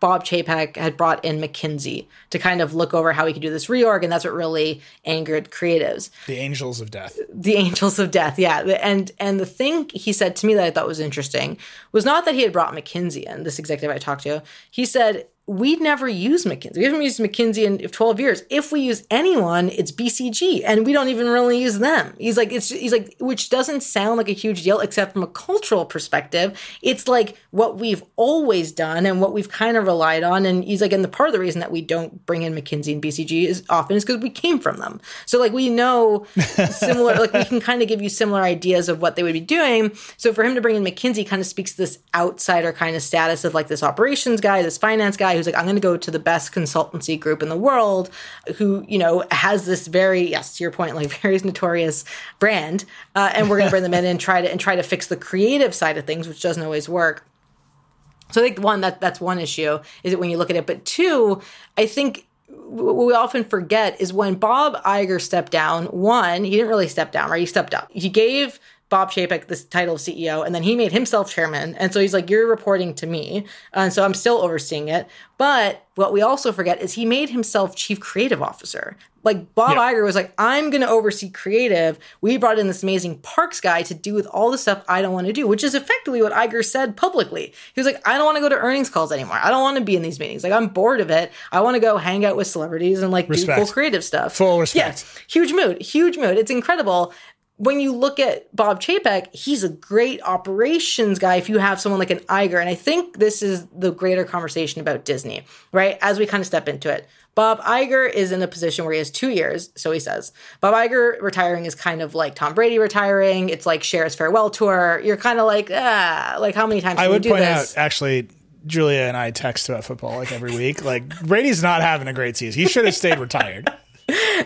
Bob Chapek had brought in McKinsey to kind of look over how we could do this reorg, and that's what really angered creatives. The angels of death. The angels of death, yeah. And and the thing he said to me that I thought was interesting was not that he had brought McKinsey in, this executive I talked to. He said we never use McKinsey. We haven't used McKinsey in 12 years. If we use anyone, it's BCG, and we don't even really use them. He's like, it's he's like, which doesn't sound like a huge deal, except from a cultural perspective. It's like what we've always done and what we've kind of relied on. And he's like, and the part of the reason that we don't bring in McKinsey and BCG is often is because we came from them. So like we know similar, like we can kind of give you similar ideas of what they would be doing. So for him to bring in McKinsey kind of speaks to this outsider kind of status of like this operations guy, this finance guy guy who's like, I'm going to go to the best consultancy group in the world who, you know, has this very, yes, to your point, like very notorious brand. Uh, and we're going to bring them in and try to, and try to fix the creative side of things, which doesn't always work. So I think one, that that's one issue is it when you look at it. But two, I think what we often forget is when Bob Iger stepped down, one, he didn't really step down, right? He stepped up. He gave Bob Chapek this title of CEO, and then he made himself chairman. And so he's like, "You're reporting to me," and so I'm still overseeing it. But what we also forget is he made himself chief creative officer. Like Bob yeah. Iger was like, "I'm going to oversee creative." We brought in this amazing parks guy to do with all the stuff I don't want to do, which is effectively what Iger said publicly. He was like, "I don't want to go to earnings calls anymore. I don't want to be in these meetings. Like I'm bored of it. I want to go hang out with celebrities and like respect. do cool creative stuff." Full respect. Yeah, huge mood, huge mood. It's incredible when you look at Bob Chapek, he's a great operations guy if you have someone like an Iger. And I think this is the greater conversation about Disney, right? As we kind of step into it. Bob Iger is in a position where he has two years, so he says. Bob Iger retiring is kind of like Tom Brady retiring. It's like Cher's farewell tour. You're kind of like, ah, like how many times I would point this? out, actually, Julia and I text about football like every week. Like Brady's not having a great season. He should have stayed retired.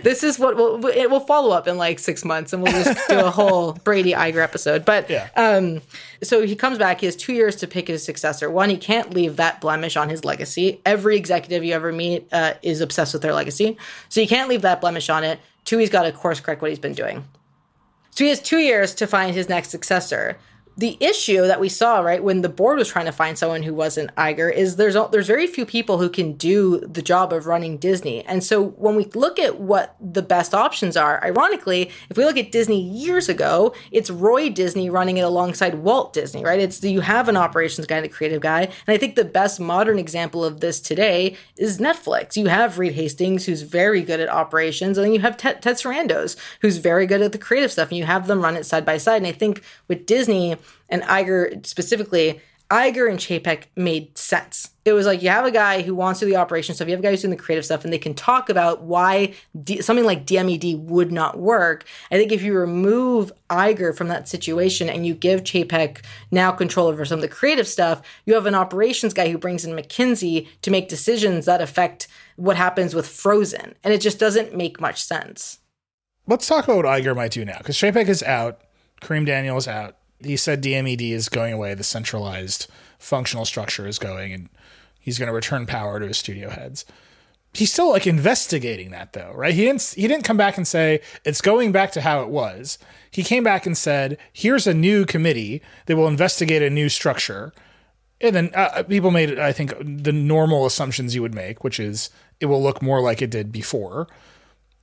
This is what we'll it will follow up in like six months, and we'll just do a whole Brady Iger episode. But yeah. um, so he comes back. He has two years to pick his successor. One, he can't leave that blemish on his legacy. Every executive you ever meet uh, is obsessed with their legacy, so you can't leave that blemish on it. Two, he's got to course correct what he's been doing. So he has two years to find his next successor the issue that we saw right when the board was trying to find someone who wasn't Iger is there's there's very few people who can do the job of running Disney. And so when we look at what the best options are, ironically, if we look at Disney years ago, it's Roy Disney running it alongside Walt Disney, right? It's you have an operations guy, and a creative guy, and I think the best modern example of this today is Netflix. You have Reed Hastings, who's very good at operations, and then you have Ted, Ted Sarandos, who's very good at the creative stuff, and you have them run it side by side. And I think with Disney and Iger specifically, Iger and Chapek made sense. It was like you have a guy who wants to do the operation stuff, you have a guy who's doing the creative stuff, and they can talk about why D- something like DMED would not work. I think if you remove Iger from that situation and you give Chapek now control over some of the creative stuff, you have an operations guy who brings in McKinsey to make decisions that affect what happens with Frozen. And it just doesn't make much sense. Let's talk about what Iger might do now, because Chapek is out, Kareem Daniel is out he said DMED is going away, the centralized functional structure is going, and he's going to return power to his studio heads. He's still like investigating that though, right? He didn't he didn't come back and say it's going back to how it was. He came back and said, "Here's a new committee that will investigate a new structure." And then uh, people made, I think, the normal assumptions you would make, which is it will look more like it did before.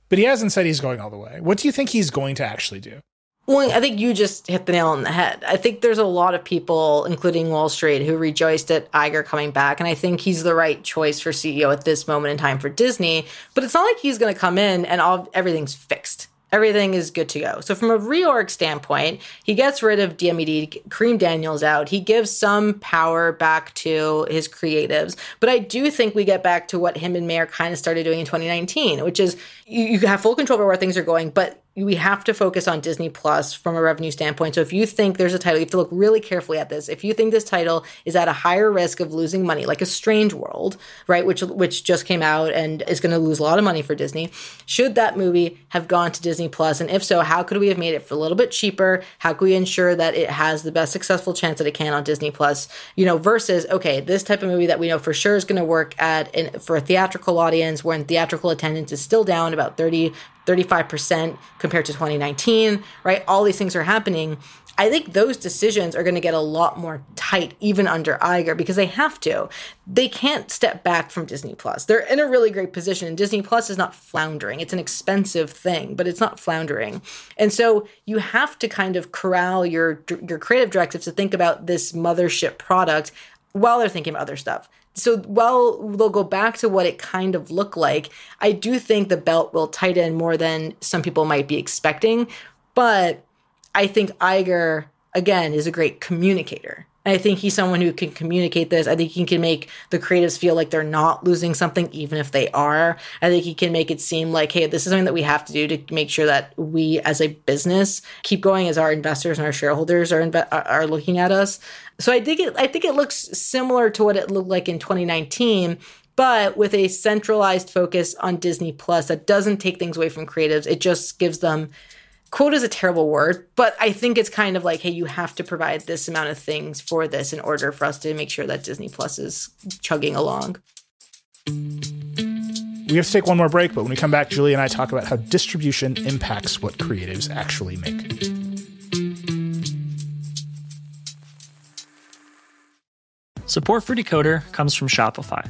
But he hasn't said he's going all the way. What do you think he's going to actually do? Well, I think you just hit the nail on the head. I think there's a lot of people, including Wall Street, who rejoiced at Iger coming back, and I think he's the right choice for CEO at this moment in time for Disney. But it's not like he's going to come in and all everything's fixed everything is good to go. So from a reorg standpoint, he gets rid of DMED, Kareem Daniels out. He gives some power back to his creatives. But I do think we get back to what him and Mayer kind of started doing in 2019, which is you, you have full control over where things are going, but we have to focus on Disney Plus from a revenue standpoint. So if you think there's a title, you have to look really carefully at this. If you think this title is at a higher risk of losing money, like a Strange World, right, which which just came out and is going to lose a lot of money for Disney, should that movie have gone to Disney Plus? And if so, how could we have made it for a little bit cheaper? How could we ensure that it has the best successful chance that it can on Disney Plus? You know, versus okay, this type of movie that we know for sure is going to work at in, for a theatrical audience, where in theatrical attendance is still down about 30 35% compared to 2019, right? All these things are happening. I think those decisions are going to get a lot more tight even under Iger because they have to. They can't step back from Disney Plus. They're in a really great position and Disney Plus is not floundering. It's an expensive thing, but it's not floundering. And so you have to kind of corral your your creative directives to think about this mothership product while they're thinking about other stuff so while they'll go back to what it kind of looked like, I do think the belt will tighten more than some people might be expecting. But I think Iger, again, is a great communicator. I think he's someone who can communicate this. I think he can make the creatives feel like they're not losing something, even if they are. I think he can make it seem like, hey, this is something that we have to do to make sure that we, as a business, keep going as our investors and our shareholders are are looking at us. So I think it, I think it looks similar to what it looked like in 2019 but with a centralized focus on Disney Plus that doesn't take things away from creatives. It just gives them quote is a terrible word, but I think it's kind of like, hey, you have to provide this amount of things for this in order for us to make sure that Disney Plus is chugging along. We have to take one more break, but when we come back, Julie and I talk about how distribution impacts what creatives actually make. Support for Decoder comes from Shopify.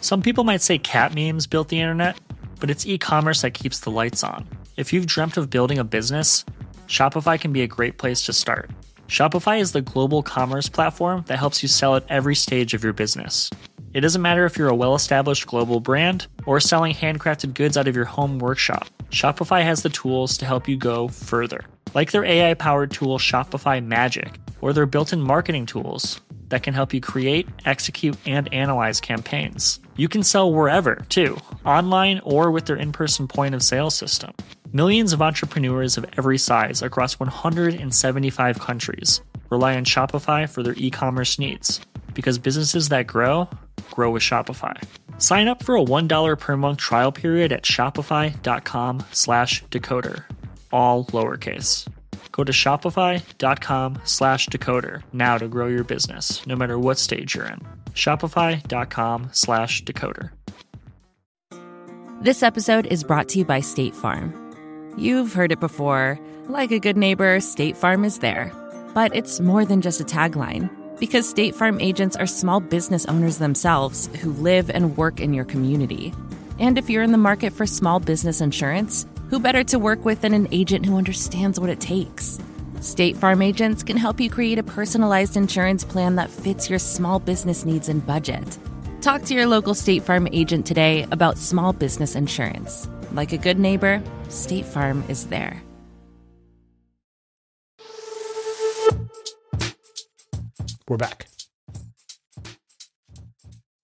Some people might say cat memes built the internet, but it's e commerce that keeps the lights on. If you've dreamt of building a business, Shopify can be a great place to start. Shopify is the global commerce platform that helps you sell at every stage of your business. It doesn't matter if you're a well established global brand or selling handcrafted goods out of your home workshop, Shopify has the tools to help you go further. Like their AI powered tool Shopify Magic, or their built in marketing tools that can help you create, execute, and analyze campaigns. You can sell wherever, too, online or with their in person point of sale system. Millions of entrepreneurs of every size across 175 countries rely on Shopify for their e commerce needs because businesses that grow, grow with Shopify. Sign up for a $1 per month trial period at shopify.com slash decoder, all lowercase. Go to shopify.com slash decoder now to grow your business, no matter what stage you're in. Shopify.com slash decoder. This episode is brought to you by State Farm. You've heard it before. Like a good neighbor, State Farm is there. But it's more than just a tagline, because State Farm agents are small business owners themselves who live and work in your community. And if you're in the market for small business insurance, who better to work with than an agent who understands what it takes? State Farm agents can help you create a personalized insurance plan that fits your small business needs and budget. Talk to your local State Farm agent today about small business insurance. Like a good neighbor, State Farm is there. We're back.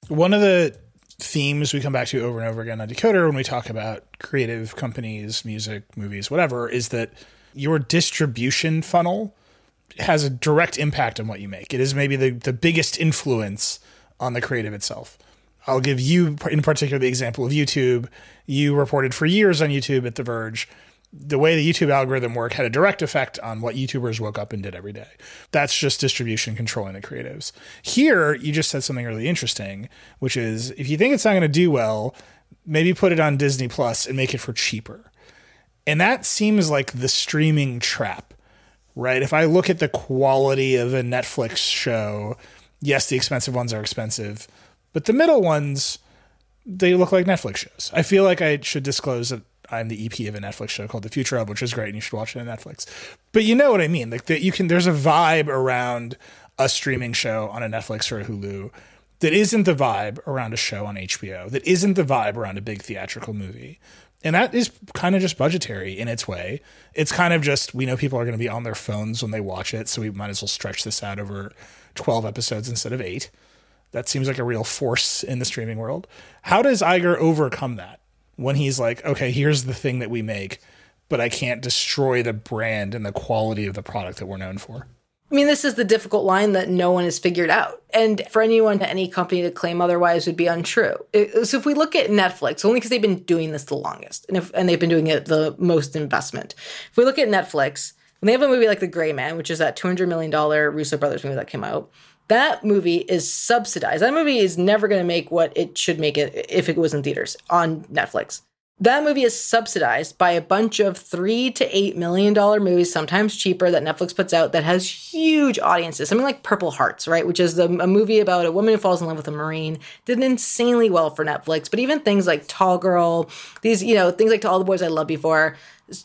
One of the themes we come back to over and over again on Decoder when we talk about creative companies, music, movies, whatever, is that your distribution funnel has a direct impact on what you make. It is maybe the, the biggest influence on the creative itself. I'll give you, in particular, the example of YouTube. You reported for years on YouTube at The Verge. The way the YouTube algorithm worked had a direct effect on what YouTubers woke up and did every day. That's just distribution controlling the creatives. Here, you just said something really interesting, which is if you think it's not going to do well, maybe put it on Disney Plus and make it for cheaper. And that seems like the streaming trap, right? If I look at the quality of a Netflix show, yes, the expensive ones are expensive, but the middle ones, they look like Netflix shows. I feel like I should disclose that I'm the EP of a Netflix show called The Future of, which is great, and you should watch it on Netflix. But you know what I mean? Like that, you can. There's a vibe around a streaming show on a Netflix or a Hulu that isn't the vibe around a show on HBO. That isn't the vibe around a big theatrical movie. And that is kind of just budgetary in its way. It's kind of just we know people are going to be on their phones when they watch it, so we might as well stretch this out over 12 episodes instead of 8. That seems like a real force in the streaming world. How does Iger overcome that when he's like, okay, here's the thing that we make, but I can't destroy the brand and the quality of the product that we're known for? I mean, this is the difficult line that no one has figured out. And for anyone, to any company to claim otherwise would be untrue. So if we look at Netflix, only because they've been doing this the longest and, if, and they've been doing it the most investment. If we look at Netflix, when they have a movie like The Gray Man, which is that $200 million Russo Brothers movie that came out, that movie is subsidized. That movie is never going to make what it should make it if it was in theaters on Netflix. That movie is subsidized by a bunch of three to eight million dollar movies, sometimes cheaper, that Netflix puts out that has huge audiences. Something like Purple Hearts, right? Which is the, a movie about a woman who falls in love with a Marine. Did insanely well for Netflix. But even things like Tall Girl, these, you know, things like To All the Boys I Loved Before,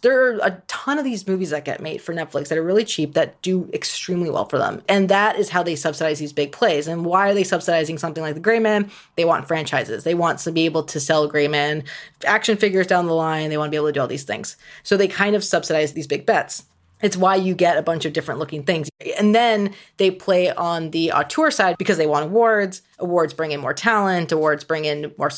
there are a ton of these movies that get made for Netflix that are really cheap that do extremely well for them. And that is how they subsidize these big plays. And why are they subsidizing something like The Gray Man? They want franchises. They want to be able to sell Gray Man action figures down the line. They want to be able to do all these things. So they kind of subsidize these big bets. It's why you get a bunch of different looking things. And then they play on the auteur side because they want awards. Awards bring in more talent. Awards bring in more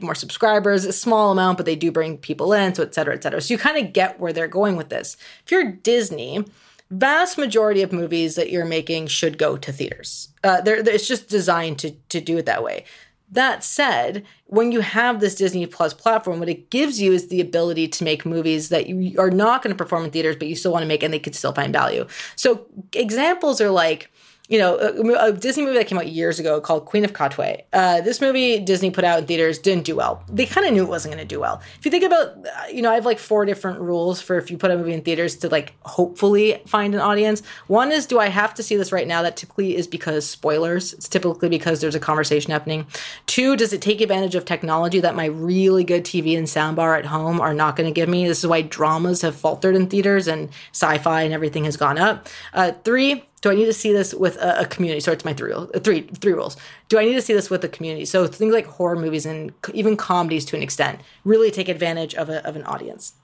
more subscribers. A small amount, but they do bring people in. So et cetera, et cetera. So you kind of get where they're going with this. If you're Disney, vast majority of movies that you're making should go to theaters. Uh, they're, they're, it's just designed to to do it that way. That said, when you have this Disney Plus platform, what it gives you is the ability to make movies that you are not going to perform in theaters, but you still want to make and they could still find value. So examples are like you know, a, a, Disney movie that came out years ago called Queen of Katwe. Uh, this movie Disney put out in theaters didn't do well. They kind of knew it wasn't going to do well. If you think about, uh, you know, I have like four different rules for if you put a movie in theaters to like hopefully find an audience. One is, do I have to see this right now? That typically is because spoilers. It's typically because there's a conversation happening. Two, does it take advantage of technology that my really good TV and soundbar at home are not going to give me? This is why dramas have faltered in theaters and sci-fi and everything has gone up. Uh, three do I need to see this with a, a community? So it's my three, uh, three, three rules. Do I need to see this with a community? So things like horror movies and even comedies to an extent really take advantage of, a, of an audience.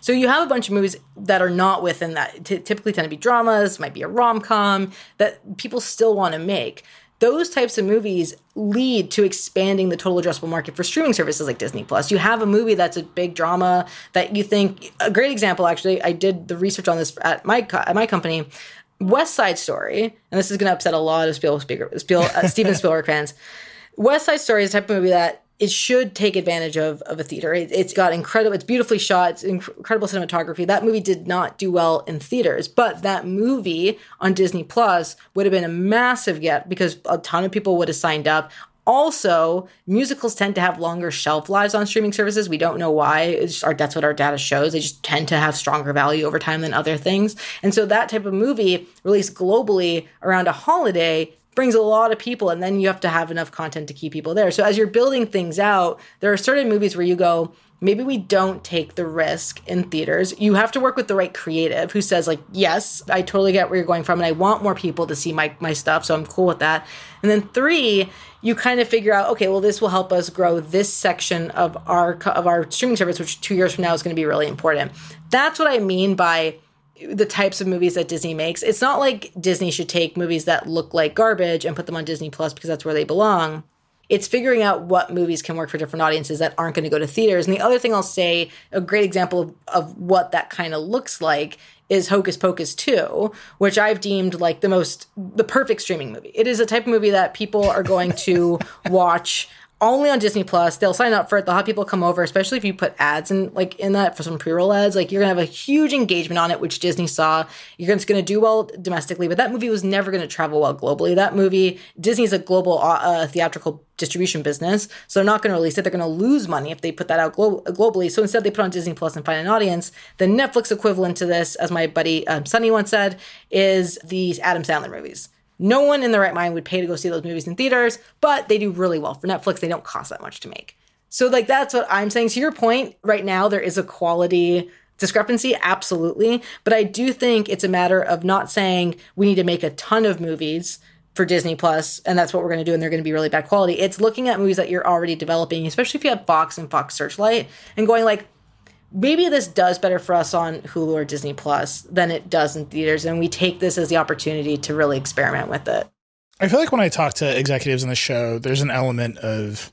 So you have a bunch of movies that are not within that. T- typically tend to be dramas, might be a rom com that people still want to make. Those types of movies lead to expanding the total addressable market for streaming services like Disney Plus. You have a movie that's a big drama that you think a great example. Actually, I did the research on this at my at my company. West Side Story, and this is going to upset a lot of Spiel, Spiel, Spiel, uh, Steven Spielberg fans. West Side Story is the type of movie that it should take advantage of of a theater. It, has got incredible, it's beautifully shot, it's inc- incredible cinematography. That movie did not do well in theaters, but that movie on Disney Plus would have been a massive get because a ton of people would have signed up Also, musicals tend to have longer shelf lives on streaming services. We don't know why. It's our, that's what our data shows. They just tend to have stronger value over time than other things. And so that type of movie released globally around a holiday brings a lot of people and then you have to have enough content to keep people there. So as you're building things out, there are certain movies where you go, maybe we don't take the risk in theaters. You have to work with the right creative who says like, "Yes, I totally get where you're going from and I want more people to see my my stuff, so I'm cool with that." And then 3, you kind of figure out, okay, well this will help us grow this section of our of our streaming service which 2 years from now is going to be really important. That's what I mean by the types of movies that Disney makes. It's not like Disney should take movies that look like garbage and put them on Disney Plus because that's where they belong it's figuring out what movies can work for different audiences that aren't going to go to theaters. And the other thing I'll say, a great example of, of what that kind of looks like is Hocus Pocus 2, which I've deemed like the most the perfect streaming movie. It is a type of movie that people are going to watch only on Disney Plus. They'll sign up for it. They'll have people come over, especially if you put ads in like in that for some pre-roll ads. Like you're gonna have a huge engagement on it, which Disney saw. You're just gonna do well domestically, but that movie was never gonna travel well globally. That movie, Disney's a global uh, uh theatrical distribution business, so they're not gonna release it. They're gonna lose money if they put that out glo- globally. So instead, they put on Disney Plus and find an audience. The Netflix equivalent to this, as my buddy um, Sunny once said, is these Adam Sandler movies. No one in the right mind would pay to go see those movies in theaters, but they do really well for Netflix. They don't cost that much to make. So, like, that's what I'm saying. To your point, right now, there is a quality discrepancy, absolutely. But I do think it's a matter of not saying we need to make a ton of movies for Disney Plus, and that's what we're going to do, and they're going to be really bad quality. It's looking at movies that you're already developing, especially if you have Fox and Fox Searchlight, and going like, maybe this does better for us on Hulu or Disney Plus than it does in theaters, and we take this as the opportunity to really experiment with it. I feel like when I talk to executives in the show, there's an element of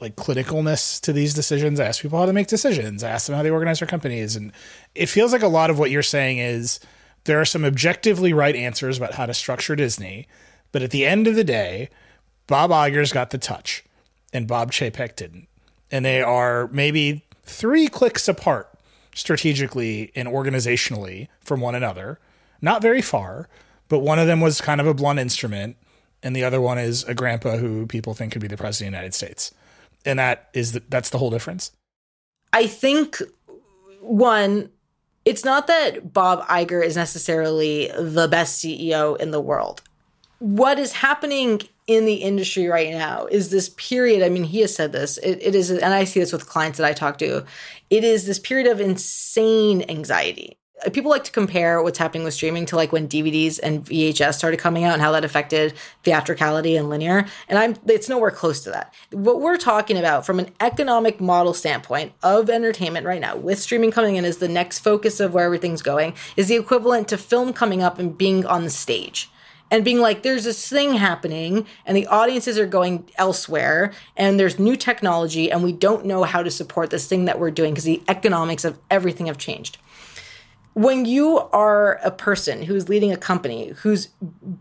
like clinicalness to these decisions. I ask people how to make decisions. I ask them how they organize their companies, and it feels like a lot of what you're saying is there are some objectively right answers about how to structure Disney, but at the end of the day, Bob Iger's got the touch, and Bob Chapek didn't, and they are maybe three clicks apart strategically and organizationally from one another. Not very far, but one of them was kind of a blunt instrument, and the other one is a grandpa who people think could be the president of the United States. And that is the, that's the whole difference. I think one, it's not that Bob Iger is necessarily the best CEO in the world. What is happening in the industry right now is this period. I mean, he has said this. It, it is, and I see this with clients that I talk to. It is this period of insane anxiety. People like to compare what's happening with streaming to like when DVDs and VHS started coming out and how that affected theatricality and linear. And I'm it's nowhere close to that. What we're talking about from an economic model standpoint of entertainment right now, with streaming coming in as the next focus of where everything's going, is the equivalent to film coming up and being on the stage and being like, there's this thing happening and the audiences are going elsewhere and there's new technology and we don't know how to support this thing that we're doing because the economics of everything have changed when you are a person who's leading a company whose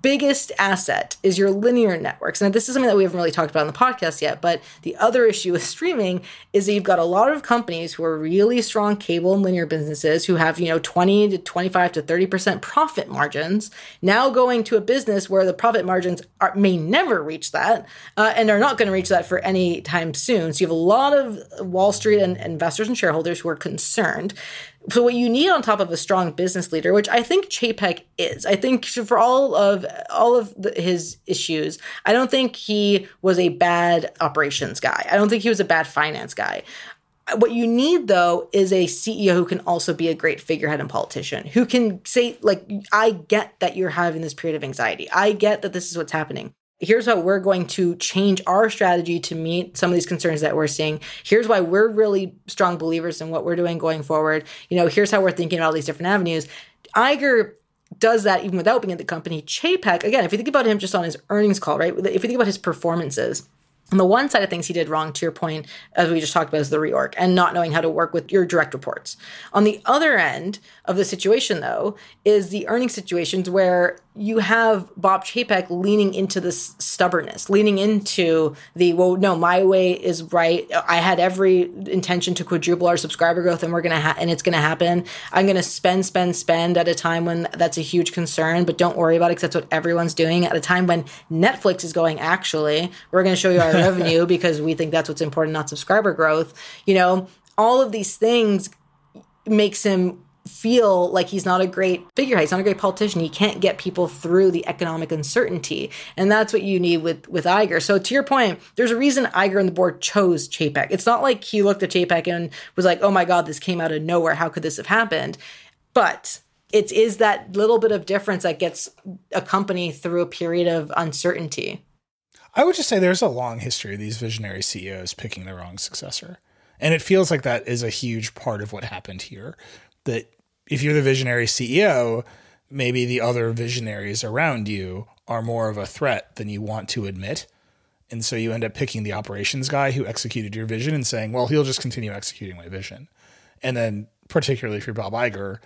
biggest asset is your linear networks, and this is something that we haven't really talked about on the podcast yet, but the other issue with streaming is that you've got a lot of companies who are really strong cable and linear businesses who have, you know, 20 to 25 to 30% profit margins, now going to a business where the profit margins are, may never reach that uh, and are not going to reach that for any time soon. So you have a lot of Wall Street and investors and shareholders who are concerned so what you need on top of a strong business leader, which I think Chapek is, I think for all of all of the, his issues, I don't think he was a bad operations guy. I don't think he was a bad finance guy. What you need though is a CEO who can also be a great figurehead and politician, who can say like, I get that you're having this period of anxiety. I get that this is what's happening here's how we're going to change our strategy to meet some of these concerns that we're seeing. Here's why we're really strong believers in what we're doing going forward. You know, here's how we're thinking about all these different avenues. Iger does that even without being at the company. Chapek, again, if you think about him just on his earnings call, right? If you think about his performances, on the one side of things he did wrong to your point as we just talked about is the reorg and not knowing how to work with your direct reports. On the other end of the situation though is the earning situations where you have bob chapek leaning into this stubbornness leaning into the well no my way is right. I had every intention to quadruple our subscriber growth and we're gonna ha- and it's gonna happen. I'm gonna spend spend spend at a time when that's a huge concern but don't worry about it because that's what everyone's doing. At a time when netflix is going actually we're gonna show you our revenue because we think that's what's important, not subscriber growth. You know, all of these things makes him feel like he's not a great figurehead. He's not a great politician. He can't get people through the economic uncertainty. And that's what you need with, with Iger. So to your point, there's a reason Iger and the board chose Chapek. It's not like he looked at Chapek and was like, oh my God, this came out of nowhere. How could this have happened? But it is that little bit of difference that gets a company through a period of uncertainty. I would just say there's a long history of these visionary CEOs picking the wrong successor. And it feels like that is a huge part of what happened here. That if you're the visionary CEO, maybe the other visionaries around you are more of a threat than you want to admit. And so you end up picking the operations guy who executed your vision and saying, well, he'll just continue executing my vision. And then, particularly if you're Bob Iger,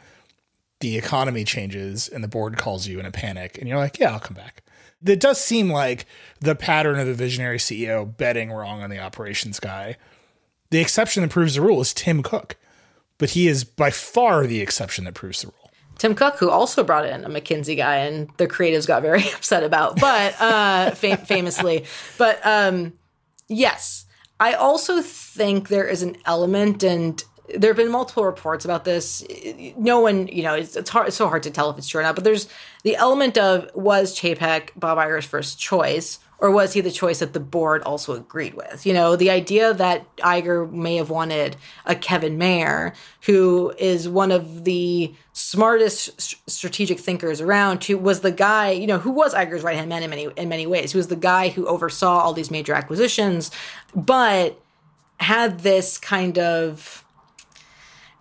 the economy changes and the board calls you in a panic and you're like, yeah, I'll come back it does seem like the pattern of the visionary CEO betting wrong on the operations guy. The exception that proves the rule is Tim Cook, but he is by far the exception that proves the rule. Tim Cook, who also brought in a McKinsey guy, and the creatives got very upset about, but uh, fam- famously. But um, yes, I also think there is an element, and there have been multiple reports about this. No one, you know, it's, it's hard. It's so hard to tell if it's true or not. But there's the element of was Chapek Bob Iger's first choice, or was he the choice that the board also agreed with? You know, the idea that Iger may have wanted a Kevin Mayer, who is one of the smartest strategic thinkers around, who was the guy, you know, who was Iger's right hand man in many in many ways. He was the guy who oversaw all these major acquisitions, but had this kind of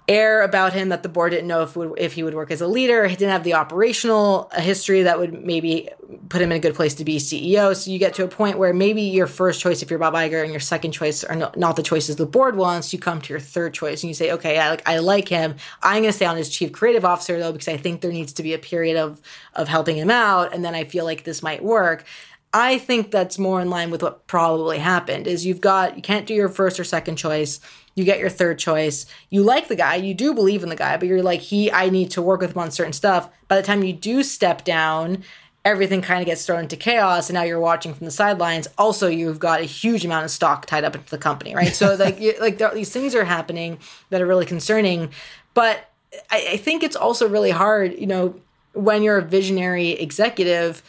air about him that the board didn't know if would, if he would work as a leader. He didn't have the operational history that would maybe put him in a good place to be CEO. So you get to a point where maybe your first choice, if you're Bob Iger, and your second choice are not, not the choices the board wants. You come to your third choice and you say, okay, I like I like him. I'm going to stay on as chief creative officer though because I think there needs to be a period of of helping him out, and then I feel like this might work. I think that's more in line with what probably happened is you've got you can't do your first or second choice. You get your third choice. You like the guy. You do believe in the guy but you're like he i need to work with him on certain stuff. By the time you do step down everything kind of gets thrown into chaos and now you're watching from the sidelines. Also you've got a huge amount of stock tied up into the company right? So like like there, these things are happening that are really concerning. But I, I think it's also really hard you know when you're a visionary executive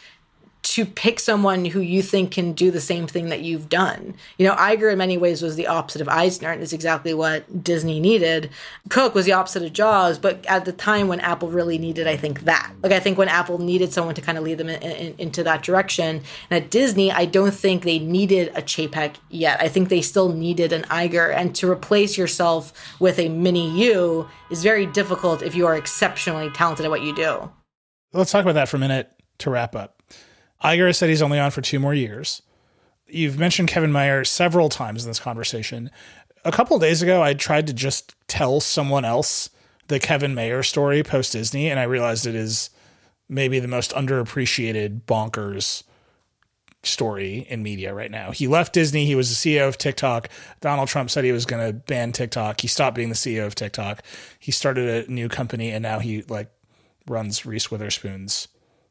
to pick someone who you think can do the same thing that you've done. You know, Iger in many ways was the opposite of Eisner and is exactly what Disney needed. Cook was the opposite of Jobs, but at the time when Apple really needed, I think that. Like, I think when Apple needed someone to kind of lead them in, in, into that direction. And at Disney, I don't think they needed a Chapek yet. I think they still needed an Iger. And to replace yourself with a mini you is very difficult if you are exceptionally talented at what you do. Let's talk about that for a minute to wrap up. Iger said he's only on for two more years. You've mentioned Kevin Mayer several times in this conversation. A couple days ago, I tried to just tell someone else the Kevin Mayer story post Disney, and I realized it is maybe the most underappreciated bonkers story in media right now. He left Disney. He was the CEO of TikTok. Donald Trump said he was going to ban TikTok. He stopped being the CEO of TikTok. He started a new company, and now he like runs Reese Witherspoon's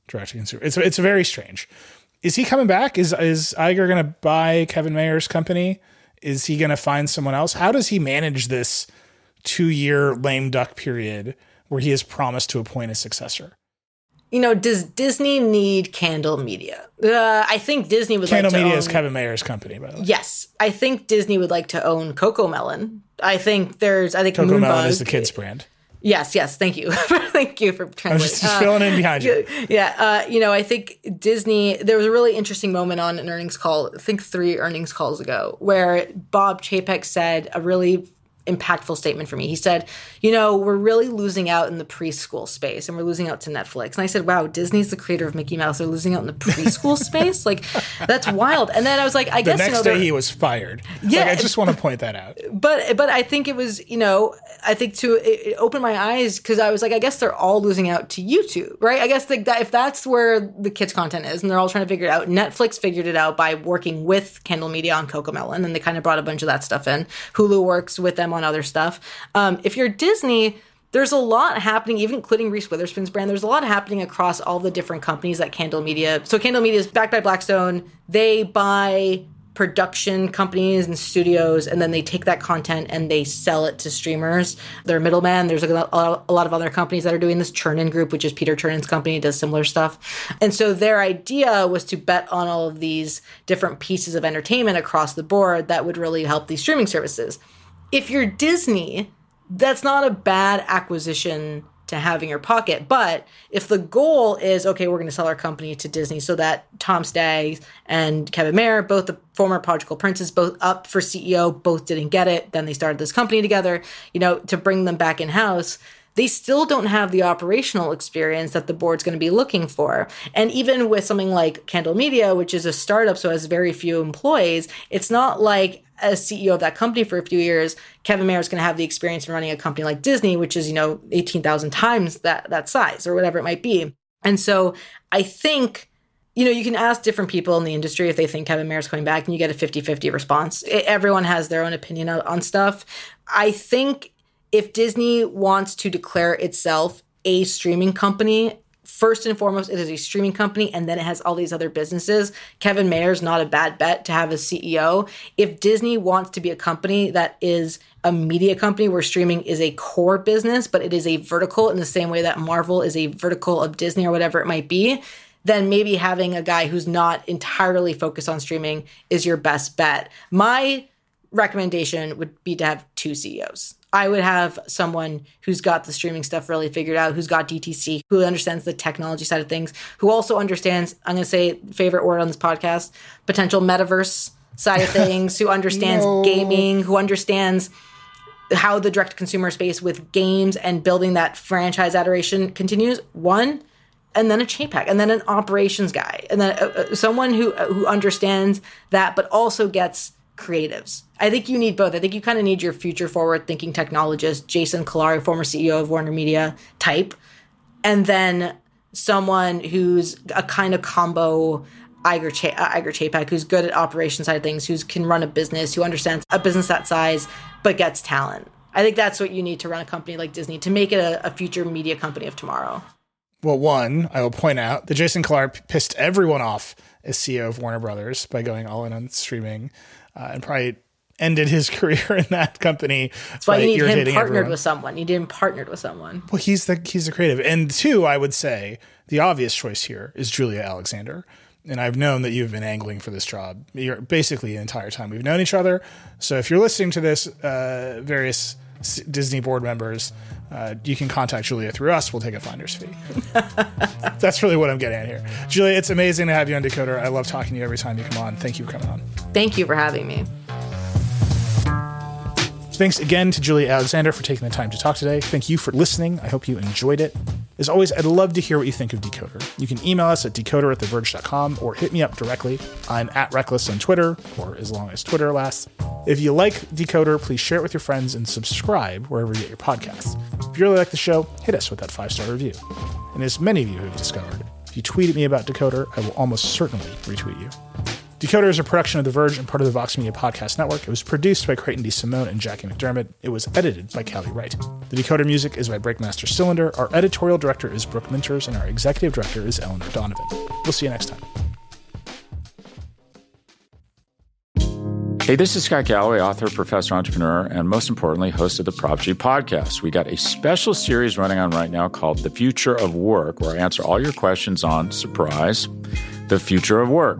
direct to consumer. It's it's very strange. Is he coming back? Is is Iger going to buy Kevin Mayer's company? Is he going to find someone else? How does he manage this two year lame duck period where he has promised to appoint a successor? You know, does Disney need Candle Media? Uh, I think Disney would Candle like Media own, is Kevin Mayer's company, by the way. Yes, I think Disney would like to own CocoMelon. I think there's. I think Coco Moonbug, Melon is the kids brand. Yes, yes. Thank you. thank you for translating. I was just, just filling in behind you. Yeah. Uh, you know, I think Disney, there was a really interesting moment on an earnings call, I think three earnings calls ago, where Bob Chapek said a really impactful statement for me. He said, You know, we're really losing out in the preschool space and we're losing out to Netflix. And I said, Wow, Disney's the creator of Mickey Mouse. They're losing out in the preschool space? Like, that's wild. And then I was like, I the guess. next you know, day he was fired. Yeah. Like, I just want to point that out. but but I think it was you know I think to it, it opened my eyes because I was like I guess they're all losing out to YouTube right I guess like that if that's where the kids content is and they're all trying to figure it out Netflix figured it out by working with Candle Media on CocoMelon and they kind of brought a bunch of that stuff in Hulu works with them on other stuff um, if you're Disney there's a lot happening, even including Reese Witherspoon's brand. There's a lot happening across all the different companies that Candle Media. So Candle Media is backed by Blackstone. They buy production companies and studios, and then they take that content and they sell it to streamers. They're middlemen. There's a lot, a lot of other companies that are doing this. Chernin Group, which is Peter Chernin's company, does similar stuff. And so their idea was to bet on all of these different pieces of entertainment across the board that would really help these streaming services. If you're Disney, that's not a bad acquisition to have in your pocket. But if the goal is, okay, we're going to sell our company to Disney so that Tom Staggs and Kevin Mayer, both the former prodigal princes, both up for CEO, both didn't get it. Then they started this company together, you know, to bring them back in house. They still don't have the operational experience that the board's going to be looking for. And even with something like Candle Media, which is a startup, so has very few employees, it's not like as CEO of that company for a few years, Kevin Mayer is going to have the experience in running a company like Disney, which is, you know, 18,000 times that, that size or whatever it might be. And so I think, you know, you can ask different people in the industry if they think Kevin Mayer is coming back and you get a 50 50 response. It, everyone has their own opinion on, on stuff. I think if Disney wants to declare itself a streaming company, first and foremost, it is a streaming company, and then it has all these other businesses. Kevin Mayer's not a bad bet to have as CEO. If Disney wants to be a company that is a media company where streaming is a core business, but it is a vertical in the same way that Marvel is a vertical of Disney or whatever it might be, then maybe having a guy who's not entirely focused on streaming is your best bet. My recommendation would be to have two CEOs. I would have someone who's got the streaming stuff really figured out, who's got DTC, who understands the technology side of things, who also understands, I'm going to say favorite word on this podcast, potential metaverse side of things, who understands No. gaming, who understands how the direct consumer space with games and building that franchise adoration continues. One, and then a Chapek, and then an operations guy, and then uh, uh, someone who uh, who understands that, but also gets creatives. I think you need both. I think you kind of need your future forward thinking technologist, Jason Kilar, former CEO of Warner Media type, and then someone who's a kind of combo Iger, Cha- uh, Iger Chapek, who's good at operation side of things, who can run a business, who understands a business that size, but gets talent. I think that's what you need to run a company like Disney to make it a, a future media company of tomorrow. Well, one, I will point out that Jason Kilar pissed everyone off as CEO of Warner Brothers by going all in on streaming, uh, and probably ended his career in that company. That's why you need him partnered everyone. with someone. You need him partnered with someone. Well, he's the he's the creative, and two, I would say the obvious choice here is Julia Alexander. And I've known that you've been angling for this job you're basically the entire time we've known each other. So if you're listening to this, uh, various Disney board members, uh, you can contact Julia through us. We'll take a finder's fee. That's really what I'm getting at here. Julia, it's amazing to have you on Decoder. I love talking to you every time you come on. Thank you for coming on. Thank you for having me. Thanks again to Julia Alexander for taking the time to talk today. Thank you for listening. I hope you enjoyed it. As always, I'd love to hear what you think of Decoder. You can email us at decoder at theverge.com or hit me up directly. I'm at Reckless on Twitter, or as long as Twitter lasts. If you like Decoder, please share it with your friends and subscribe wherever you get your podcasts. If you really like the show, hit us with that five star review. And as many of you have discovered, if you tweet at me about Decoder, I will almost certainly retweet you. Decoder is a production of The Verge and part of the Vox Media Podcast Network. It was produced by Creighton DeSimone and Jackie McDermott. It was edited by Callie Wright. The Decoder music is by Breakmaster Cylinder. Our editorial director is Brooke Minters, and our executive director is Eleanor Donovan. We'll see you next time. Hey, this is Scott Galloway, author, professor, entrepreneur, and most importantly, host of the Prop G podcast. We got a special series running on right now called The Future of Work, where I answer all your questions on surprise, the future of work.